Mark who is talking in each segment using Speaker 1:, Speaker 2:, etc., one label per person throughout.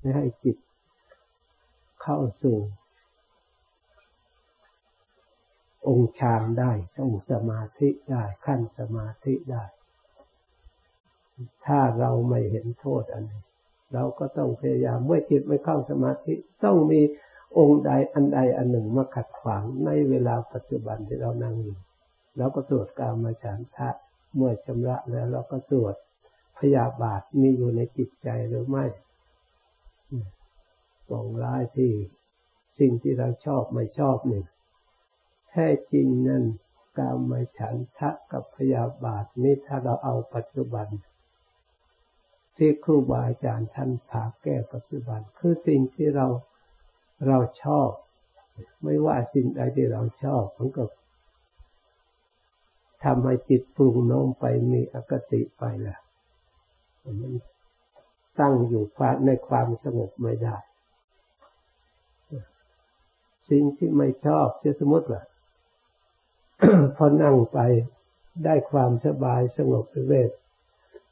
Speaker 1: ไม่ให้จิตเข้าสู่ องค์ฌานได้ต้องสมาธิได้ขั้นสมาธิได้ ถ้าเราไม่เห็นโทษอันนี้ เราก็ต้องพยายามเมื่อจิตไม่เข้าสมาธิ ต้องมีองค์ใดอันใดอันหนึ่งมาขัดขวางในเวลาปัจจุบันที่เรานั่งอยู่เราก็ตรวจกามาฉันทะเมื่อชำระแล้วเราก็ตรวจพยาบาทมีอยู่ในจิตใจหรือไม่ ปองร้ายที่สิ่งที่เราชอบไม่ชอบหนึ่งแท้จริงนั้นกามมฉันทะกับพยาบาทนี้ถ้าเราเอาปัจจุบัน ที่ครูบาอาจารย์ท่านถาแก้ปัจจุบัน คือสิ่งที่เราเราชอบ ไม่ว่าสิ่งใดที่เราชอบมันก็ทำให้จิตปรุงโน้มไปมีอคติไปแหละมันตั้งอยู่ในความสงบไม่ได้ สิ่งที่ไม่ชอบจะสมมติว่าพอนั่งไปได้ความสบายสงบเวท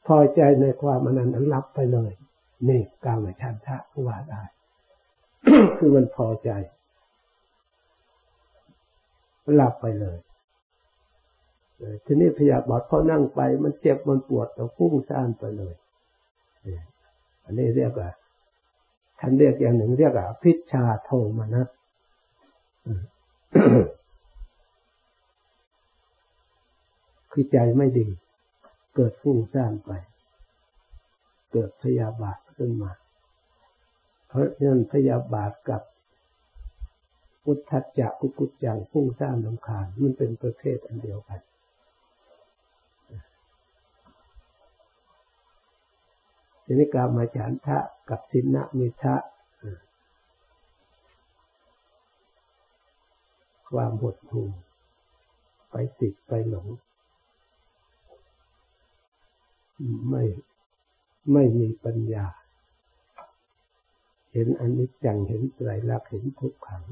Speaker 1: พอใจในความอนันต์รับไปเลย นี่กามฉันทะว่าได้ คือมันพอใจหลับไปเลยทีนี้พยาบาทเขานั่งไป มันเจ็บมันปวดเราพุ่งซ่านไปเลยอันนี้เรียกว่าท่านเรียกอย่างหนึ่งเรียกว่าพิชาโทมนัส คือใจไม่ดี เกิดฟุ้งซ่านไป เกิดพยาบาทขึ้นมา เพราะฉะนั้นพยาบาทกับพุทธัจจะกุกุจจังฟุ้งซ่านลำคาญมันเป็นประเภทอันเดียวกันทีนี้กามาฉันทะกับสินนะมิทะ ความหดหู่ไปติดไปหลง ไม่ไม่มีปัญญา เห็นอนิจจังเห็นไตรลักษณ์เห็นทุกขัง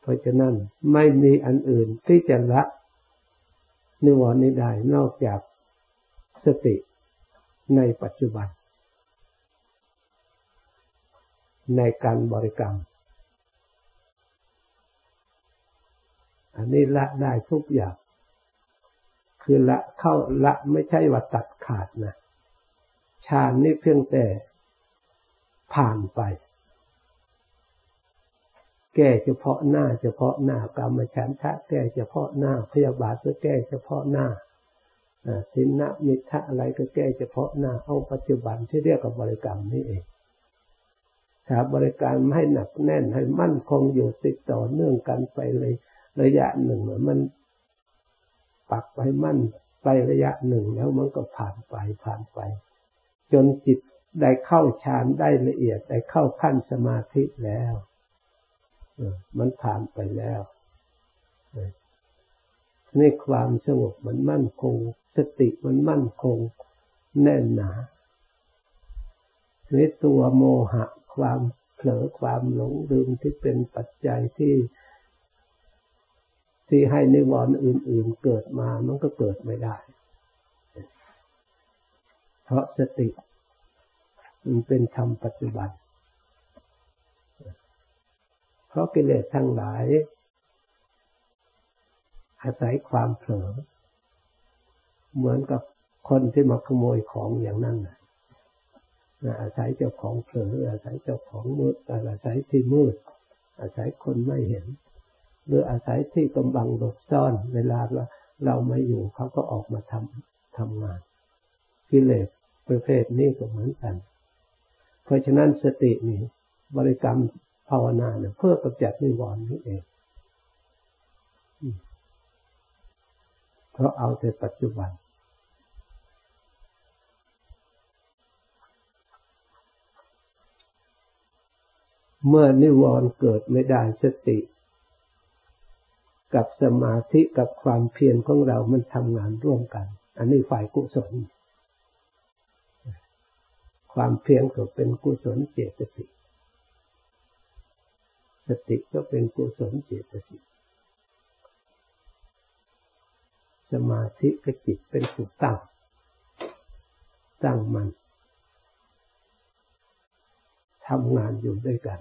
Speaker 1: เพราะฉะนั้นไม่มีอันอื่นที่จะละนิวรณ์นี้ได้นอกจากสติในปัจจุบัน ในการบริกรรม อันนี้ละได้ทุกอย่าง คือละเข้าละไม่ใช่ว่าตัดขาดนะฌานนี่เพียงแต่ผ่านไป แก้เฉพาะหน้า เฉพาะหน้ากรรมฉันทะแก้เฉพาะหน้าพยาบาทก็แก้เฉพาะหน้าสินนะมิทะอะไรก็แก้เฉพาะหน้าเอาปัจจุบันที่เรียกว่าบริกรรมนี่เอง ถาบริการไม่หนักแน่นให้มั่นคงอยู่ติดต่อเนื่องกันไปเลยระยะหนึ่งมันปักไปมั่นไประยะหนึ่งแล้วมันก็ผ่านไปผ่านไป จนจิตได้เข้าฌานได้ละเอียดได้เข้าขั้นสมาธิแล้วมันผ่านไปแล้วนี่ความสงบมันมั่นคง สติมันมั่นคง แน่นหนาในตัวโมหะ ความเผลอความหลงลืมที่เป็นปัจจัยที่ ที่ให้นิวรณ์อื่น ๆ เกิดมามันก็เกิดไม่ได้ เพราะสติมันเป็นธรรมปัจจุบัน เพราะกิเลสทั้งหลาย อาศัยความเผลอ เหมือนกับคนที่มาขโมยของอย่างนั้นนะ อาศัยเจ้าของเผลออาศัยเจ้าของมืดอาศัยที่มืด อาศัยคนไม่เห็น หรืออาศัยที่กำบังหลบซ่อน เวลาเราเราไม่อยู่เขาก็ออกมาทำทำงาน กิเลสประเภทนี้ก็เหมือนกัน เพราะฉะนั้นสตินี่บริกรรมภาวนาเนี่ยเพื่อกำจัดนิวรณ์นี่เองเพราะเอาแต่ปัจจุบัน เมื่อนิวรณ์เกิดไม่ได้สติ กับสมาธิกับความเพียรของเรามันทำงานร่วมกัน อันนี้ฝ่ายกุศล ความเพียรก็เป็นกุศลเจตสิกสติก็เป็นกุศลเจตสิกสมาธิกับจิตเป็นสุขตั้ง ตั้งมันทำงานอยู่ด้วยกัน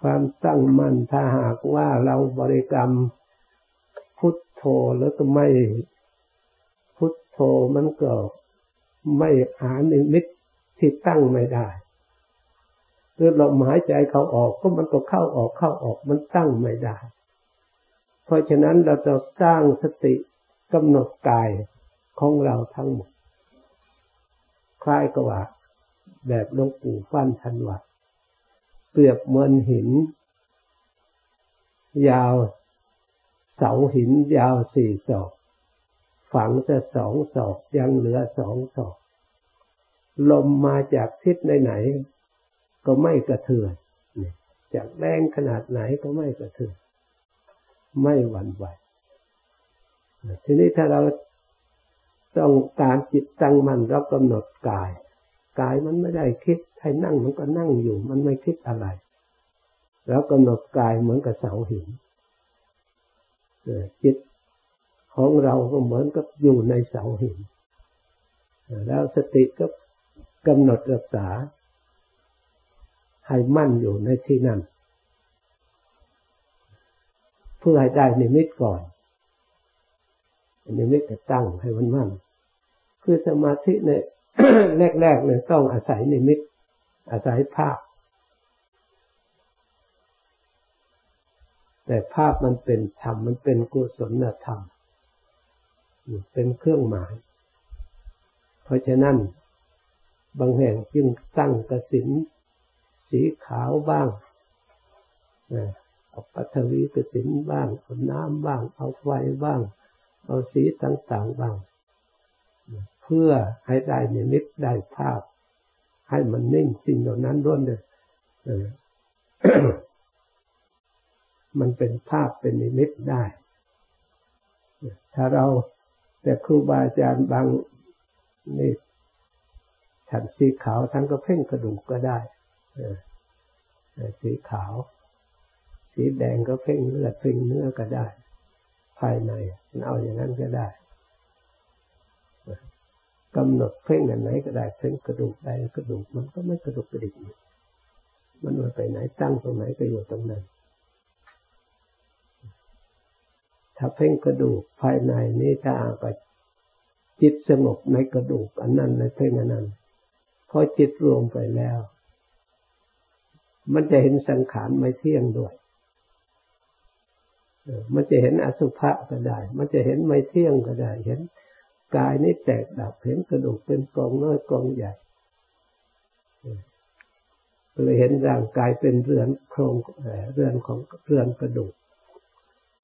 Speaker 1: ความตั้งมั่นถ้าหากว่าเราบริกรรมพุทโธแล้วก็ไม่พุทโธมันก็ไม่หานิมิตที่ตั้งไม่ได้คือลมหายใจเขาออกก็มันก็เข้าออกเข้าออกมันตั้งไม่ได้ เพราะฉะนั้นเราจะสร้างสติกำหนดกายของเราทั้งหมด คล้ายกับว่าแบบหลวงปู่ฟันทันวัด เปรียบเหมือนหิน ยาวเสาหินยาวสี่ศอกฝังจะสองศอกยังเหลือสองศอกลมมาจากทิศไหนๆก็ไม่กระเทือนจากแรงขนาดไหนก็ไม่กระเทือนไม่หวั่นไหวทีนี้ถ้าเราต้องการจิตตั้งมันเรากำหนดกาย กายมันไม่ได้คิดให้นั่งมันก็นั่งอยู่ มันไม่คิดอะไร แล้วกำหนดกายเหมือนกับเสาหินจิตของเราก็เหมือนกับอยู่ในเสาหิน แล้วสติก็กำหนดรักษา ให้มั่นอยู่ในที่นั้น เพื่อให้ได้นิมิตก่อนนิมิตจะตั้งให้มันมั่น คือสมาธิเนี่ย แรกๆเนี่ยต้องอาศัยนิมิต อาศัยภาพ แต่ภาพมันเป็นธรรมมันเป็นกุศลธรรมเป็นเครื่องหมาย เพราะฉะนั้น บางแห่งจึงตั้งกระสินสีขาวบ้างเอาปัทวีกระสินบ้างเอาน้ำบ้าง เอาไฟบ้าง เอาสีต่าง ๆ บ้าง พื่อให้ได้นิมิตได้ภาพ ให้มันนิ่งสิ่งเหล่านั้นด้วยเลยมันเป็นภาพเป็นนิมิตได้ ถ้าเราแต่ครูบาอาจารย์บางนี่ฉันสีขาวทั้งก็เพ่งกระดูกก็ได้สีขาว สีแดงก็เพ่งเลือดเพ่งเนื้อก็ได้ ภายในเอาอย่างนั้นก็ได้ กำหนดเพ่งอันไหนก็ได้เพ่งกระดูกใดกระดูกมันก็ไม่กระดูกกระดิกมันไปไหนตั้งตรงไหนก็อยู่ตรงนั้น ถ้าเพ่งกระดูกภายในนี้ถ้าอาไปจิตสงบในกระดูกอันนั้นในเพ่งอันนั้นพอจิตรวมไปแล้ว มันจะเห็นสังขารไม่เที่ยงด้วยมันจะเห็นอสุภะก็ได้ มันจะเห็นไม่เที่ยงก็ได้ เห็น กายนี้แตกดับเห็นกระดูกเป็นกองน้อยกองใหญ่เลยเห็นร่างกายเป็นเรือนโครงเรือนของเรือนกระดูก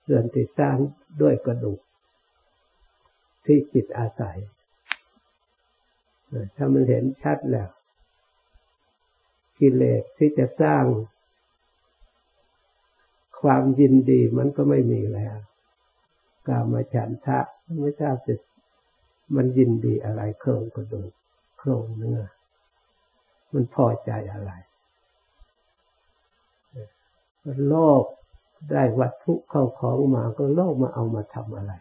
Speaker 1: เรือนที่สร้างด้วยกระดูก ที่จิตอาศัยถ้ามันเห็นชัดแล้ว กิเลสที่จะสร้าง ความยินดีมันก็ไม่มีแล้ว กามาฉันทะไม่ทราบจะ มันยินดีอะไรโครงกระดูกโครงเนื้อ มันพอใจอะไร มันโลภได้วัตถุเข้าของมาก็โลกมาเอามาทำอะไร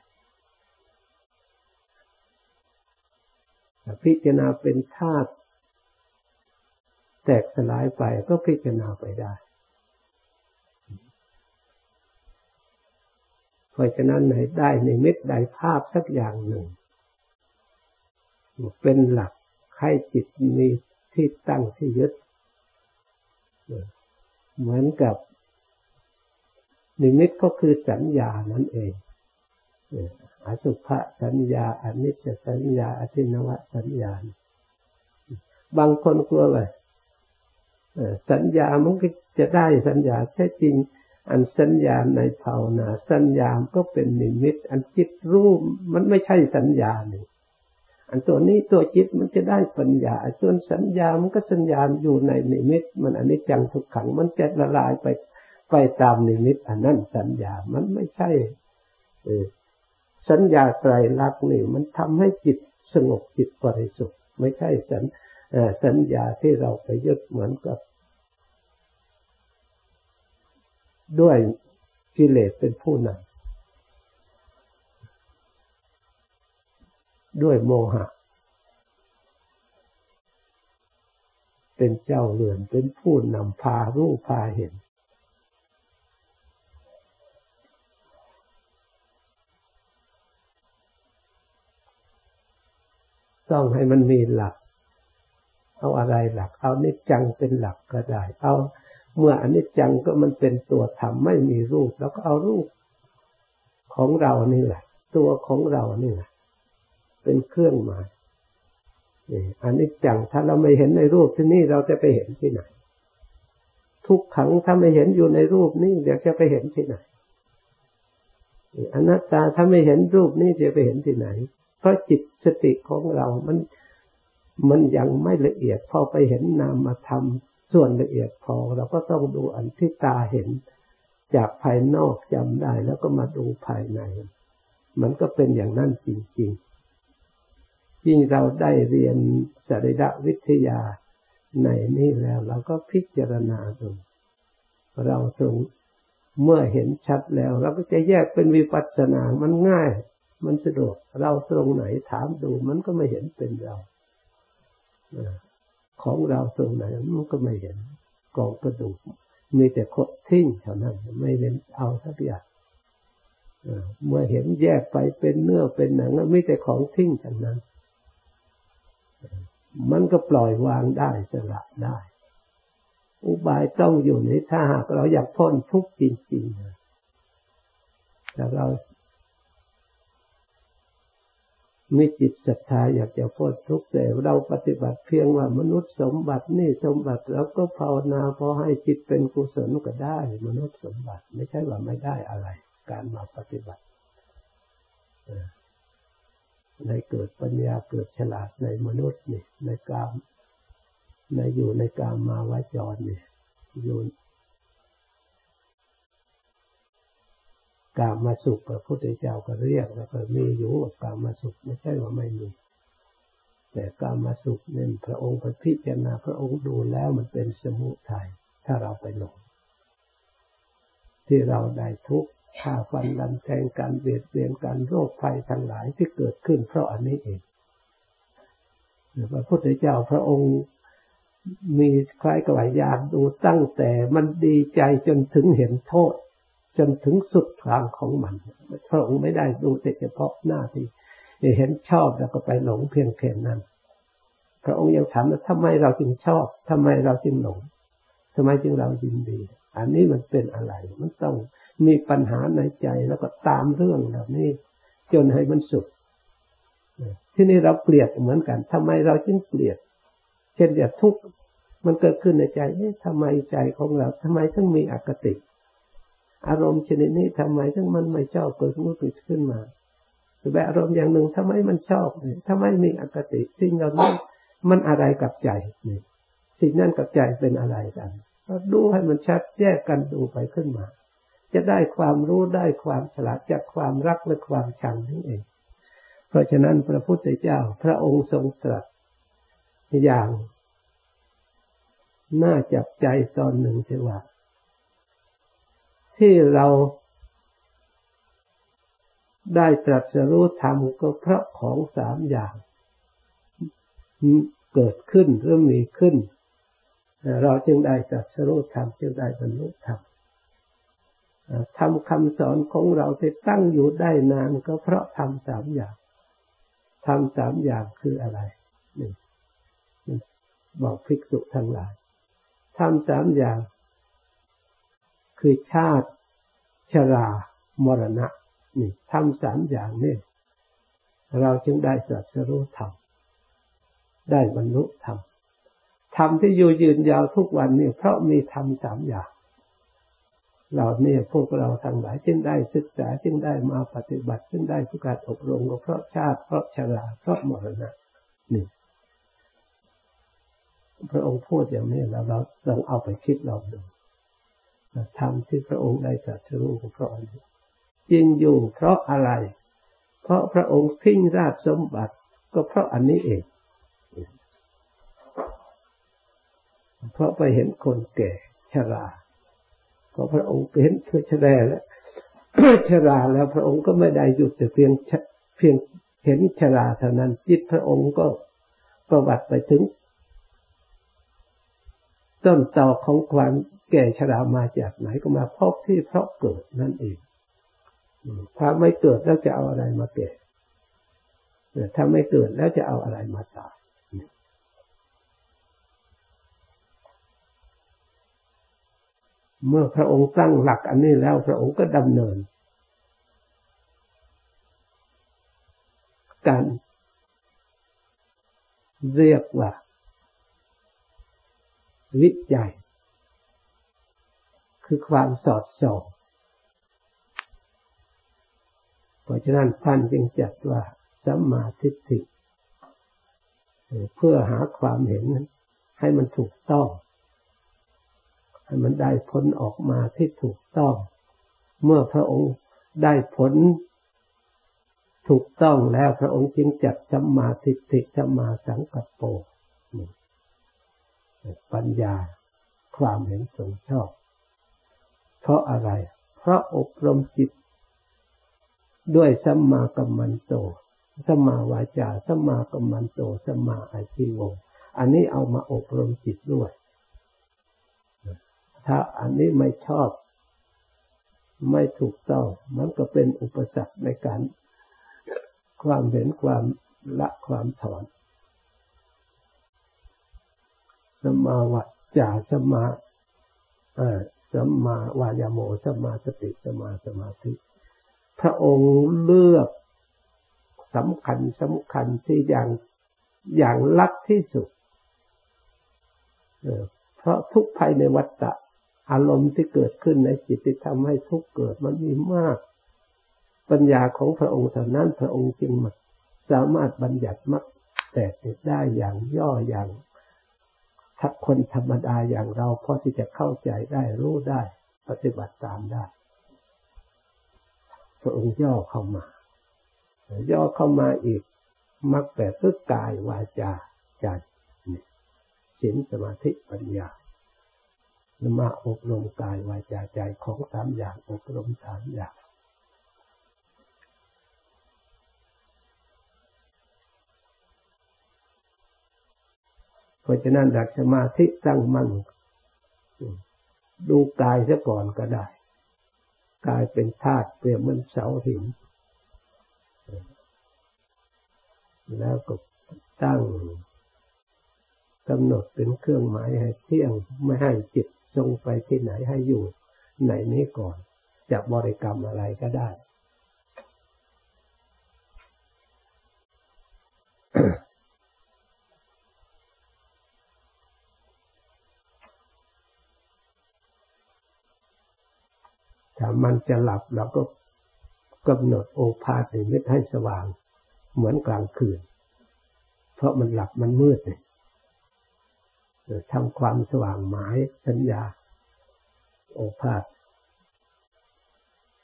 Speaker 1: พิจารณาเป็นธาตุแตกสลายไปก็พิจารณาไปได้ เพราะฉะนั้นไหนได้ในเม็ดได้ภาพสักอย่างหนึ่ง เป็นหลักให้จิตมีที่ตั้งที่ยึด เหมือนกับนิมิตก็คือสัญญานั่นเองอสุภะสัญญาอนิจจสัญญาอธินวสัญญา บางคนกลัวว่าสัญญามันก็จะได้สัญญาแท้จริง อันสัญญาในภาวนาสัญญาก็เป็นนิมิต อันจิตรู้มันไม่ใช่สัญญาหนึ่ง อันตัวนี้ตัวจิตมันจะได้ปัญญา ส่วนสัญญามันก็สัญญาอยู่ในนิมิต มันอันนี้จังทุกขัง มันจะละลายไปไปตามนิมิต อันนั้นสัญญา มันไม่ใช่สัญญาไตรลักษณ์นี่มันทำให้จิตสงบจิตบริสุทธิ์ ไม่ใช่สัญสัญญาที่เราไปยึดเหมือนกับ ด้วยกิเลสเป็นผู้นำ ด้วยโมหะ เป็นเจ้าเรือนเป็นผู้นำพารู้พาเห็น ต้องให้มันมีหลัก เอาอะไรหลัก เอานิจจังเป็นหลักก็ได้ เอาเมื่ออนิจจังก็มันเป็นตัวธรรมไม่มีรูป แล้วก็เอารูปของเรานี่แหละ ตัวของเรานี่แหละ เป็นเครื่องหมายนี่อนิจจังถ้าเราไม่เห็นในรูปที่นี่เราจะไปเห็นที่ไหน ทุกขังถ้าไม่เห็นอยู่ในรูปนี่เดี๋ยวจะไปเห็นที่ไหนอนัตตาถ้าไม่เห็นรูปนี่จะไปเห็นที่ไหน เพราะจิตสติของเรามันมันยังไม่ละเอียดพอไปเห็นนามธรรมส่วนละเอียดพอเราก็ต้องดูอันที่ตาเห็น จากภายนอกจำได้แล้วก็มาดูภายใน มันก็เป็นอย่างนั้นจริงๆ ยิ่งเราได้เรียนสริรวิทยาในนี้แล้ว เราก็พิจารณาดูเราตรงเมื่อเห็นชัดแล้ว เราก็จะแยกเป็นวิปัสสนา มันง่าย มันสะดวก เราตรงไหนถามดู มันก็ไม่เห็นเป็นเรา ของเราตรงไหนมันก็ไม่เห็นกองกระดูกมีแต่คดทิ้งเท่านั้นไม่เห็นเอาสักอย่างเมื่อเห็นแยกไปเป็นเนื้อเป็นหนังไม่แต่ของทิ้งเท่านั้น มันก็ปล่อยวางได้สละได้ อุบายต้องอยู่ในถ้าหากเราอยากพ้นทุกข์จริงๆแต่เรามีจิตศรัทธาอยากจะพ้นทุกข์แต่เราปฏิบัติเพียงว่ามนุษย์สมบัตินี่สมบัติแล้วก็ภาวนาพอให้จิตเป็นกุศลก็ได้ มนุษย์สมบัติไม่ใช่ว่าไม่ได้อะไร การมาปฏิบัติ ในเกิดปัญญาเกิดฉลาดในมนุษย์นี่ในกามในอยู่ในกามมาวาจรนี่อยู่กามมาสุขพระพุทธเจ้าก็เรียกแล้วก็มีอยู่กามมาสุขไม่ใช่ว่าไม่มี แต่กามมาสุขนี่พระองค์ไปพิจารณาพระองค์ดูแล้วมันเป็นสมุทัยถ้าเราไปหลงที่เราได้ทุกข์ ฆ่าฟันลันแทงกันเบียดเบียนกันโรคภัยทั้งหลายที่เกิดขึ้นเพราะอันนี้เองพระพุทธเจ้าพระองค์มีคล้ายกับอยากดูตั้งแต่มันดีใจจนถึงเห็นโทษ จนถึงสุดทางของมัน พระองค์ไม่ได้ดูแต่เฉพาะหน้าที่เห็นชอบแล้วก็ไปหลงเพียงแค่นั้น พระองค์ยังถามว่าทำไมเราจึงชอบทำไมเราจึงหลงทำไมจึงเรายินดี อันนี้มันเป็นอะไร มันต้อง มีปัญหาในใจแล้วก็ตามเรื่องแบบนี้จนให้มันสุดที่นี่เราเกลียดเหมือนกันทำไมเราจึงเกลียด เช่นอย่างทุกข์มันเกิดขึ้นในใจเอ๊ะทำไมใจของเราทำไมต้องมีอคติ อารมณ์ชนิดนี้ทำไมถึงมันไม่ชอบเกิดมุติขึ้นมาหรือแบบอารมณ์อย่างหนึ่งทำไมมันชอบทำไมมีอคติสิ่งเหล่านี้มันอะไรกับใจนี่สิ่งนั้นกับใจเป็นอะไรกันก็ดูให้มันชัดแยกกันดูไปขึ้นมา จะได้ความรู้ได้ความฉลาดจากความรักและความชังนั่นเอง เพราะฉะนั้นพระพุทธเจ้าพระองค์ทรงตรัสอย่างน่าจับใจตอนหนึ่งเทว่าที่เราได้ตรัสรู้ธรรมก็เพราะของสามอย่าง เกิดขึ้นหรือมีขึ้น เราจึงได้ตรัสรู้ธรรมจึงได้บรรลุธรรม ทำคำสอนของเราที่ตั้งอยู่ได้นานก็เพราะทำสามอย่างทำสามอย่างคืออะไรหนึ่งบอกภิกษุทั้งหลายทำสามอย่าง คือชาติ ชรา มรณะนี่ทำสามอย่างนี่เราจึงได้สัจรู้ธรรมได้บรรลุธรรมธรรมที่อยู่ยืนยาวทุกวันนี่เพราะมีธรรมสามอย่าง เราเนี่ยพวกเราทั้งหลายจึงได้ศึกษาจึงได้มาปฏิบัติจึงได้ทุกการอบรมก็เพราะชาติเพราะชราเพราะมรณะนี่พระองค์พูดอย่างนี้แล้วเราลองเอาไปคิดลองดูธรรมที่พระองค์ได้ตรัสรู้เพราะอะไรจริงอยู่เพราะอะไร เพราะพระองค์ทิ้งราชสมบัติก็เพราะอันนี้เอง เพราะไปเห็นคนแก่ชรา พอพระองค์เห็นเพื่อชราแล้วชราแล้วพระองค์ก็ไม่ได้หยุดแต่เพียงเพียงเห็นชราเท่านั้น จิตพระองค์ก็ประวัติไปถึง ต้นต่อของความแก่ชรามาจากไหนก็มาพบที่เพราะเกิดนั่นเองถ้าไม่เกิดแล้วจะเอาอะไรมาแก่ถ้าไม่เกิดแล้วจะเอาอะไรมาตาย เมื่อพระองค์ตั้งหลักอันนี้แล้วพระองค์ก็ดำเนิน การเรียกว่า วิจัย คือความสอดส่องเพราะฉะนั้นท่านจึงจัดว่าสัมมาทิฏฐิเพื่อหาความเห็นให้มันถูกต้อง ให้มันได้ผลออกมาที่ถูกต้อง เมื่อพระองค์ได้ผลถูกต้องแล้วพระองค์จึงจัดสัมมาทิฏฐิสัมมาสังกัปโปปัญญาความเห็นสมชอบ เพราะอะไร เพราะอบรมจิต ด้วยสัมมากัมมันโตสัมมาวาจาสัมมากัมมันโตสัมมาอาชีวงอันนี้เอามาอบรมจิตด้วย ถ้าอันนี้ไม่ชอบ ไม่ถูกต้อง มันก็เป็นอุปสรรคในการ ความเห็นความละความถอน สมาวะจาสมาเออสมาวายโมสมาสติสมาสมาธิ พระองค์เลือกสำคัญสำคัญที่อย่างอย่างลักที่สุด เพราะทุกภัยในวัฏฏะ อารมณ์ที่เกิดขึ้นในจิตที่ทำให้ทุกข์เกิดมันมีมาก ปัญญาของพระองค์เท่านั้นพระองค์จึงสามารถบัญญัติมักแต่ได้อย่างย่ออย่างถ้าคนธรรมดาอย่างเราพอที่จะเข้าใจได้รู้ได้ ปฏิบัติตามได้ พระองค์ย่อเข้ามา ย่อเข้ามาอีกมักแต่ก็กายวาจาใจศีลสมาธิปัญญา มาอบรมกายวาจาใจของสามอย่างอบรมสามอย่างเพราะฉะนั้นดักสมาธิตั้งมั่นดูกายซะก่อนก็ได้ กายเป็นธาตุเปรียบเหมือนเสาหิน แล้วก็ตั้งกำหนดเป็นเครื่องหมายให้เที่ยงไม่ให้จิต จงไปที่ไหนให้อยู่ไหนนี้ก่อน จะบริกรรมอะไรก็ได้ ถ้ามันจะหลับเราก็กำหนดโอภาสในมิตให้สว่าง เหมือนกลางคืน เพราะมันหลับมันมืดเนี่ย ทำความสว่างหมายสัญญา โอภาษ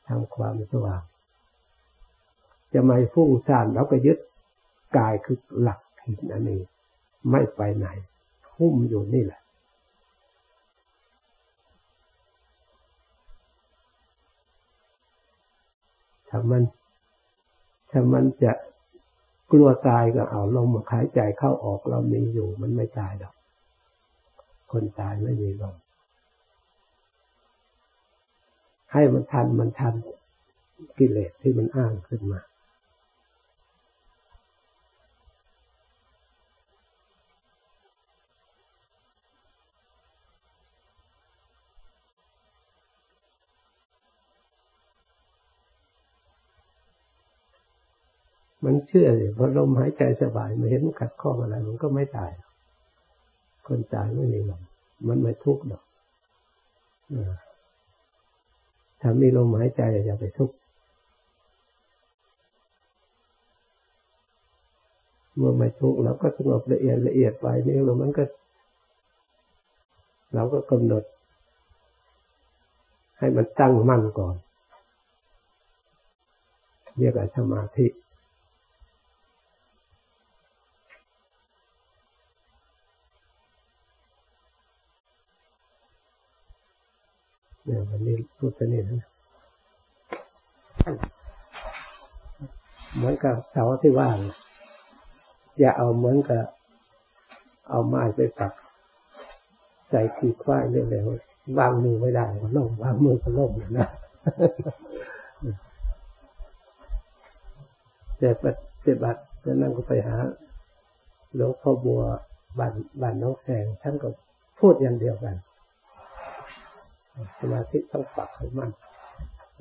Speaker 1: ทำความสว่าง จะไม่ฟุ้งซ่านเราก็ยึดกายคือหลักหินอันนี้ไม่ไปไหน หุ้มอยู่นี่แหละ ถ้ามันถ้ามันจะกลัวตายก็เอาลมหายใจเข้าออกเรามีอยู่มันไม่ตายหรอก คนตายไม่มีลมให้มันทันมันทันกิเลสที่มันอ้างขึ้นมา มันเชื่อเลยพอลมหายใจสบายไม่เห็นขัดข้องอะไร มันก็ไม่ตาย คนตายไม่มีลมมันไม่ทุกข์หรอกถ้ามีลมหายใจอย่าไปทุกข์เมื่อไม่ทุกข์เราก็สงบละเอียดละเอียดไปนี่เรามันก็ เราก็กำหนด ให้มันตั้งมั่นก่อน เรียกว่าสมาธิ เนี่ยวันนี้พูดไปนี่นะเหมือนกับเสาที่ว่าง อย่าเอาเหมือนกับเอาไม้ไปปัก ใส่ขีดควายเร็วๆวางมือไม่ได้ก็ล่มวางมือก็ล่มนะแต่ปฏิบัติจะนั่งก็ไปหาหลวงพ่อบัวบ้านบ้านน้องแสงท่านก็พูดอย่างเดียวกัน สมาธิต้องปักให้มั่น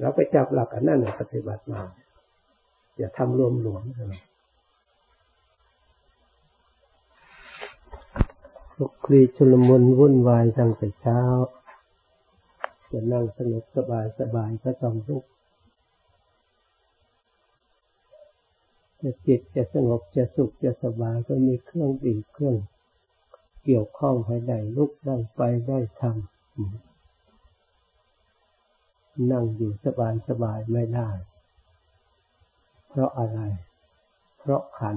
Speaker 1: เราไปจับหลักอันนั้นปฏิบัติมาอย่าทำรวมหลวมเลยลุกคลีชุลมุนวุ่นวายตั้งแต่เช้า จะนั่งสงบสบายสบายก็ต้องลุกจะจิตจะสงบจะสุขจะสบายก็มีเครื่องดีเครื่อง เกี่ยวข้องให้ได้ลุกได้ไปได้ทำ นั่งอยู่สบายสบายไม่ได้ เพราะอะไร เพราะขัน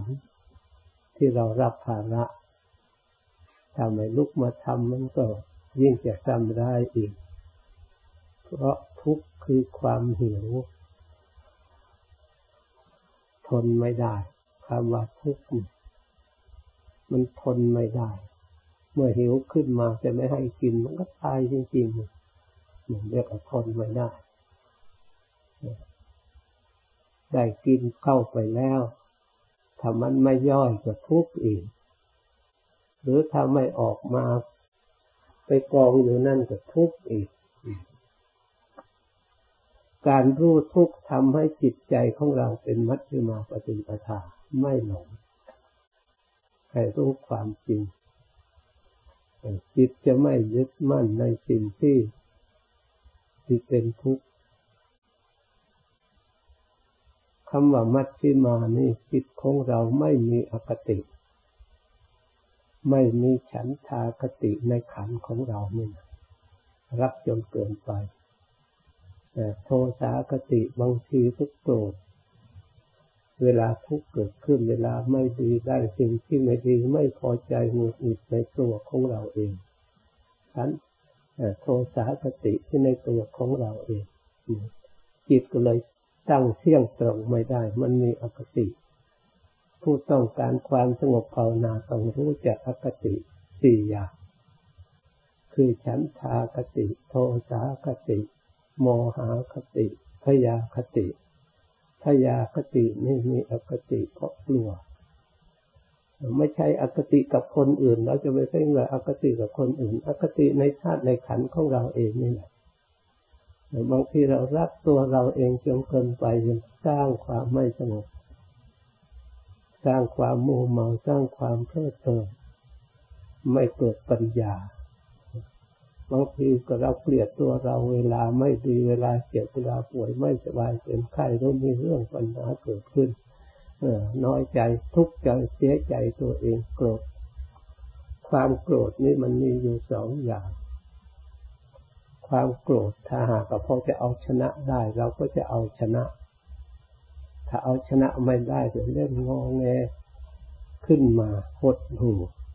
Speaker 1: ที่เรารับภาระทำให้ลุกมาทำมันก็ยิ่งจะทำได้อีก เพราะทุกข์คือความหิว ทนไม่ได้คำว่าทุกข์มันทนไม่ได้ เมื่อหิวขึ้นมาจะไม่ให้กินมันก็ตายจริงๆ เรียกว่าทนไม่ได้ได้กินเข้าไปแล้ว ถ้ามันไม่ย่อยก็ทุกข์อีก หรือถ้าไม่ออกมา ไปกองอยู่นั่นก็ทุกข์อีก การรู้ทุกข์ทำให้จิตใจของเราเป็นมัชฌิมาปฏิปทาไม่หลง ให้รู้ความจริงจิตจะไม่ยึดมั่นในสิ่งที่ ที่เป็นทุกข์คำว่ามัชฌิมานี่จิตของเราไม่มีอคติ ไม่มีฉันทากติในขันของเราเนี่ยรักจนเกินไปแต่โทสาคติบางทีทุกโกรธเวลาทุกข์เกิดขึ้นเวลาไม่ดีได้สิ่งที่ไม่ดีไม่พอใจหงุดหงิดในตัวของเราเองฉัน โทสาคติที่ในตัวของเราเองจิตก็เลยตั้งเที่ยงตรงไม่ได้ มันมีอคติ ผู้ต้องการความสงบภาวนาต้องรู้จักอคติสี่อย่างคือฉันทาคติ โทสาคติ โมหาคติพยาคติพยาคตินี่มีอคติเพราะกลัว ไม่ใช่อคติกับคนอื่น เราจะไม่ใช่ว่าอคติกับคนอื่น อคติในธาตุในขันของเราเองนี่แหละบางทีเรารักตัวเราเองจนเกินไปสร้างความไม่สงบสร้างความโมเมาสร้างความเพลิดเพลินไม่เกิดปัญญาบางทีก็เราเกลียดตัวเราเวลาไม่ดีเวลาเจ็บเวลาป่วยไม่สบายเป็นไข้ต้องมีเรื่องปัญหาเกิดขึ้น น้อยใจทุกข์ใจเสียใจตัวเองโกรธ ความโกรธนี่มันมีอยู่สองอย่าง ความโกรธถ้าหากพอจะเอาชนะได้ เราก็จะเอาชนะ ถ้าเอาชนะไม่ได้จะเล่นงอแงขึ้นมาหดหู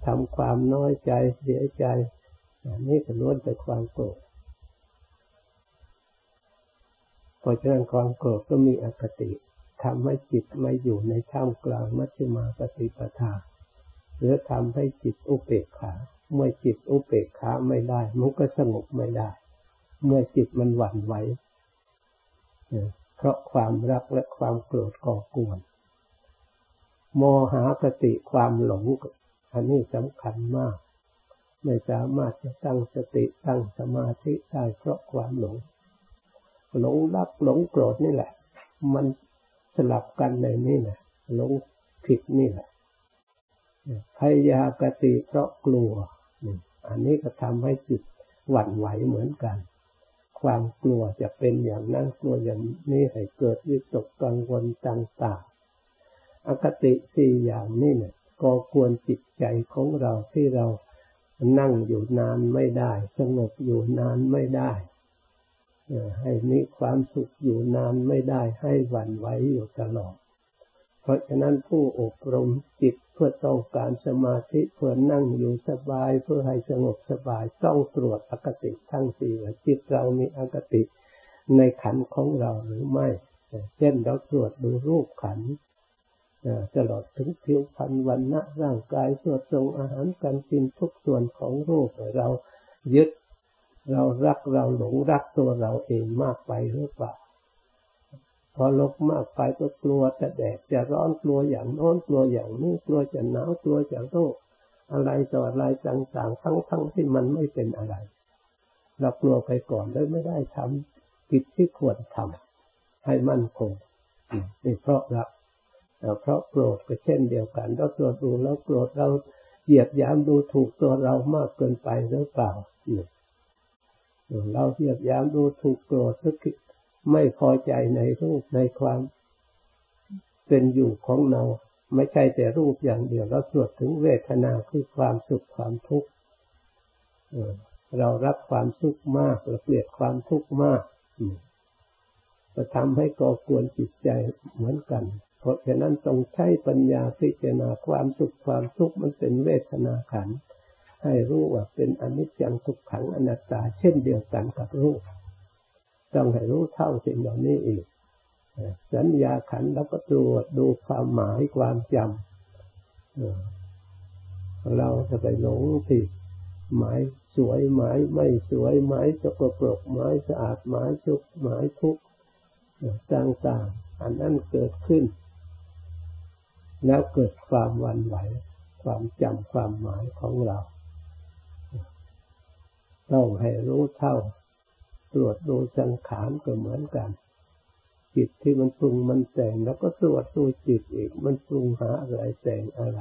Speaker 1: ทำความน้อยใจเสียใจนี่ก็ล้วนแต่ความโกรธเพราะฉะนั้นความโกรธก็มีอคติ ทำให้จิตไม่อยู่ในท่ามกลางมัชฌิมาปฏิปทา หรือทำให้จิตอุเบกขา เมื่อจิตอุเบกขาไม่ได้ มันก็สงบไม่ได้ เมื่อจิตมันหวั่นไหวเพราะความรักและความโกรธก่อกวน โมหะกติความหลง อันนี้สำคัญมาก ไม่สามารถจะตั้งสติตั้งสมาธิได้เพราะความหลง หลงรักหลงโกรธนี่แหละ มัน สลับกันในนี่แหละหลงผิดนี่แหละพยากติเพราะกลัว อันนี้ก็ทำให้จิตหวั่นไหวเหมือนกัน ความกลัวจะเป็นอย่างนั้นกลัวอย่างนี้ให้เกิดวิตกกังวลต่างๆอคติสี่อย่างนี้เนี่ยก็ควรจิตใจของเราที่เรานั่งอยู่นานไม่ได้ สงบอยู่นานไม่ได้ ให้มีความสุขอยู่นานไม่ได้ให้หวั่นไหวอยู่ตลอด เพราะฉะนั้นผู้อบรมจิตเพื่อต้องการสมาธิเพื่อนั่งอยู่สบายเพื่อให้สงบสบายต้องตรวจอคติทั้งสี่ว่าจิตเรามีอคติในขันของเราหรือไม่ เช่นเราตรวจดูรูปขันตลอดถึงผิวพรรณวันณะร่างกายส่วนทรงอาหารการกินทุกส่วนของรูปเรายึด เรารักเราหลงรักตัวเราเองมากไปหรือเปล่าพอลกมากไปก็กลัวจะแดดจะร้อนกลัวอย่างโน้นกลัวอย่างนี้กลัวจะหนาวกลัวจะโรคอะไรต่ออะไรต่างๆทั้งๆทที่มันไม่เป็นอะไร เรากลัวไปก่อนแล้ไม่ได้ทำกิจที่ควรทำให้มั่นคงนี่เพราะรักเพราะโกรธก็เช่นเดียวกันเราตรวจดูแล้วโกรธเราเหยียบย้ำดูถูกตัวเรามากเกินไปหรือเปล่าเเราเหยียบย้ำดูถูกโกรธสักข์ไม่พอใจในรูปในความเป็นอยู่ของเรา ไม่ใช่แต่รูปอย่างเดียวเราตรวจถึงเวทนาคือความสุขความทุกข์เรารับความสุขมากเราเกลียดความทุกข์มากจะทำให้ก่อกวนจิตใจเหมือนกัน เพราะฉะนั้นต้องใช้ปัญญาพิจารณาความสุขความทุกข์มันเป็นเวทนาขันธ์ ให้รู้ว่าเป็นอนิจจังทุกขังอนัตตา เช่นเดียวกันกับรูป ต้องให้รู้เท่าสิ่งเหล่านี้อีก สัญญาขันแล้วก็ตรวจดูความหมายความจำเราจะไปหลงผิดหมายสวยหมายไม่สวยหมายสกปรกหมายสะอาดหมายชุกหมายทุกต่างๆอันนั้นเกิดขึ้น แล้วเกิดความวันไหวความจำความหมายของเรา ต้องให้รู้เท่า ตรวจดูสังขารก็เหมือนกัน จิตที่มันปรุงมันแต่งแล้วก็ตรวจดูจิตอีก มันปรุงหาอะไรแต่งอะไร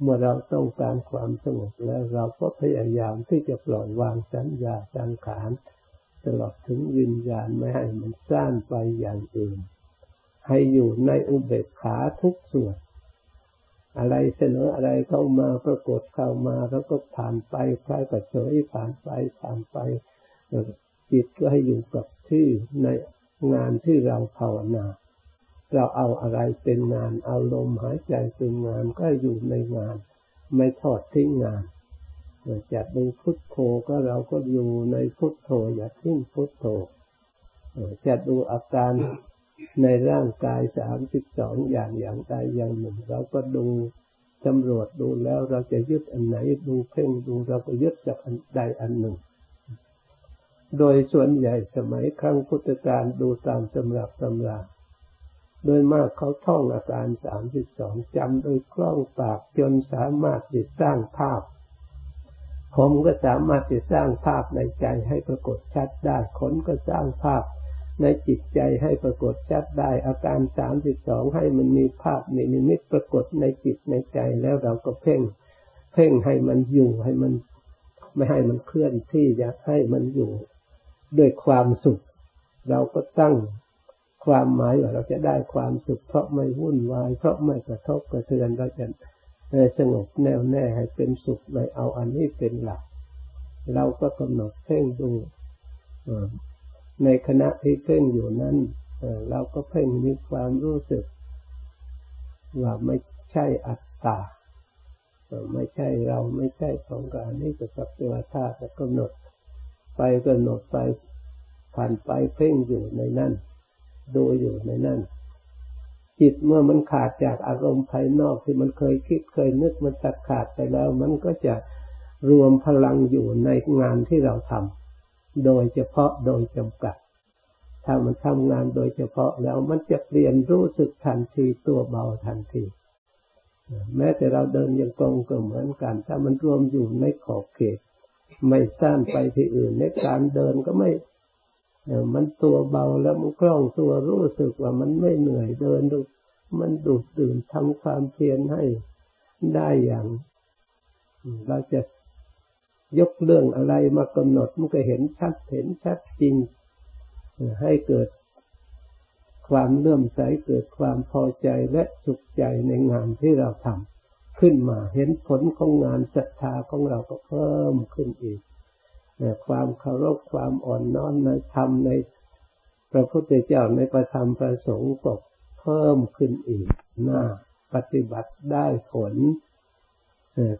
Speaker 1: เมื่อเราต้องการความสงบแล้วเราก็พยายามที่จะปล่อยวางสัญญาสังขารตลอดถึงวิญญาณไม่ให้มันสั้นไปอย่างอื่น ให้อยู่ในอุเบกขาทุกส่วน อะไรเสนออะไรเข้ามาปรากฏเข้ามาแล้วก็ผ่านไปคล้ายกับเฉยผ่านไปผ่านไปจิตก็ให้อยู่กับที่ในงานที่เราภาวนา เราเอาอะไรเป็นงาน เอาลมหายใจเป็นงานก็อยู่ในงาน ไม่ทอดทิ้งงานจะดูพุทโธก็เราก็อยู่ในพุทโธอย่าทิ้งพุทโธจะดูอาการ ในร่างกายสามสิบสองอย่างอย่างใดอย่างหนึ่ง เราก็ดูตำรวจดูแล้วเราจะยึดอันไหนดูเพ่งดูเราก็ยึดจากอันใดอันหนึ่ง โดยส่วนใหญ่สมัยครั้งพุทธกาลดูตามตำรับตำราโดยมากเขาท่องอาการสามสิบสองจำโดยคล่องปากจนสามารถติดสร้างภาพ ผมก็สามารถติดสร้างภาพในใจให้ปรากฏชัดได้ขนก็สร้างภาพ ในจิตใจให้ปรากฏชัดได้ อาการสามสิบสองให้มันมีภาพมีนิมิตปรากฏในจิตในใจแล้วเราก็เพ่ง เพ่งให้มันอยู่ให้มัน ไม่ให้มันเคลื่อนที่อยากให้มันอยู่ด้วยความสุข เราก็ตั้งความหมายว่าเราจะได้ความสุข เพราะไม่วุ่นวาย เพราะไม่กระทบกระเทือนเราจะสงบแน่วแน่ให้เป็นสุขไม่เอาอันนี้เป็นหลัก เราก็กำหนดเพ่งดู ในขณะที่เพ่งอยู่นั้นเราก็เพ่งมีความรู้สึก ว่าไม่ใช่อัตตาไม่ใช่เราไม่ใช่ของการนี้ก็สักแต่ว่าถ้าจะกำหนด ไปกำหนดไปผ่านไปเพ่งอยู่ในนั่นดูอยู่ในนั่นจิตเมื่อมันขาดจากอารมณ์ภายนอกที่มันเคยคิดเคยนึกมันตัดขาดไปแล้ว มันก็จะรวมพลังอยู่ในงานที่เราทำ โดยเฉพาะโดยจำกัด ถ้ามันทำงานโดยเฉพาะแล้วมันจะเปลี่ยนรู้สึกทันทีตัวเบาทันที แม้แต่เราเดินยังกงก็เหมือนกัน ถ้ามันรวมอยู่ในขอบเขต ไม่สั้นไปที่อื่นในการเดินก็ไม่มันตัวเบาแล้วมันคล่องตัวรู้สึกว่ามันไม่เหนื่อยเดินดูมันดูดดื่นทำความเพียรให้ได้อย่าง เราจะ ยกเรื่องอะไรมากำหนดมันก็เห็นชัดเห็นชัดจริง ให้เกิดความเลื่อมใสเกิดความพอใจและสุขใจในงานที่เราทำขึ้นมาเห็นผลของงานศรัทธาของเราก็เพิ่มขึ้นอีกความเคารพความอ่อนน้อมในธรรมในพระพุทธเจ้าในประธรรมประสงค์ก็เพิ่มขึ้นอีกน้าปฏิบัติได้ผล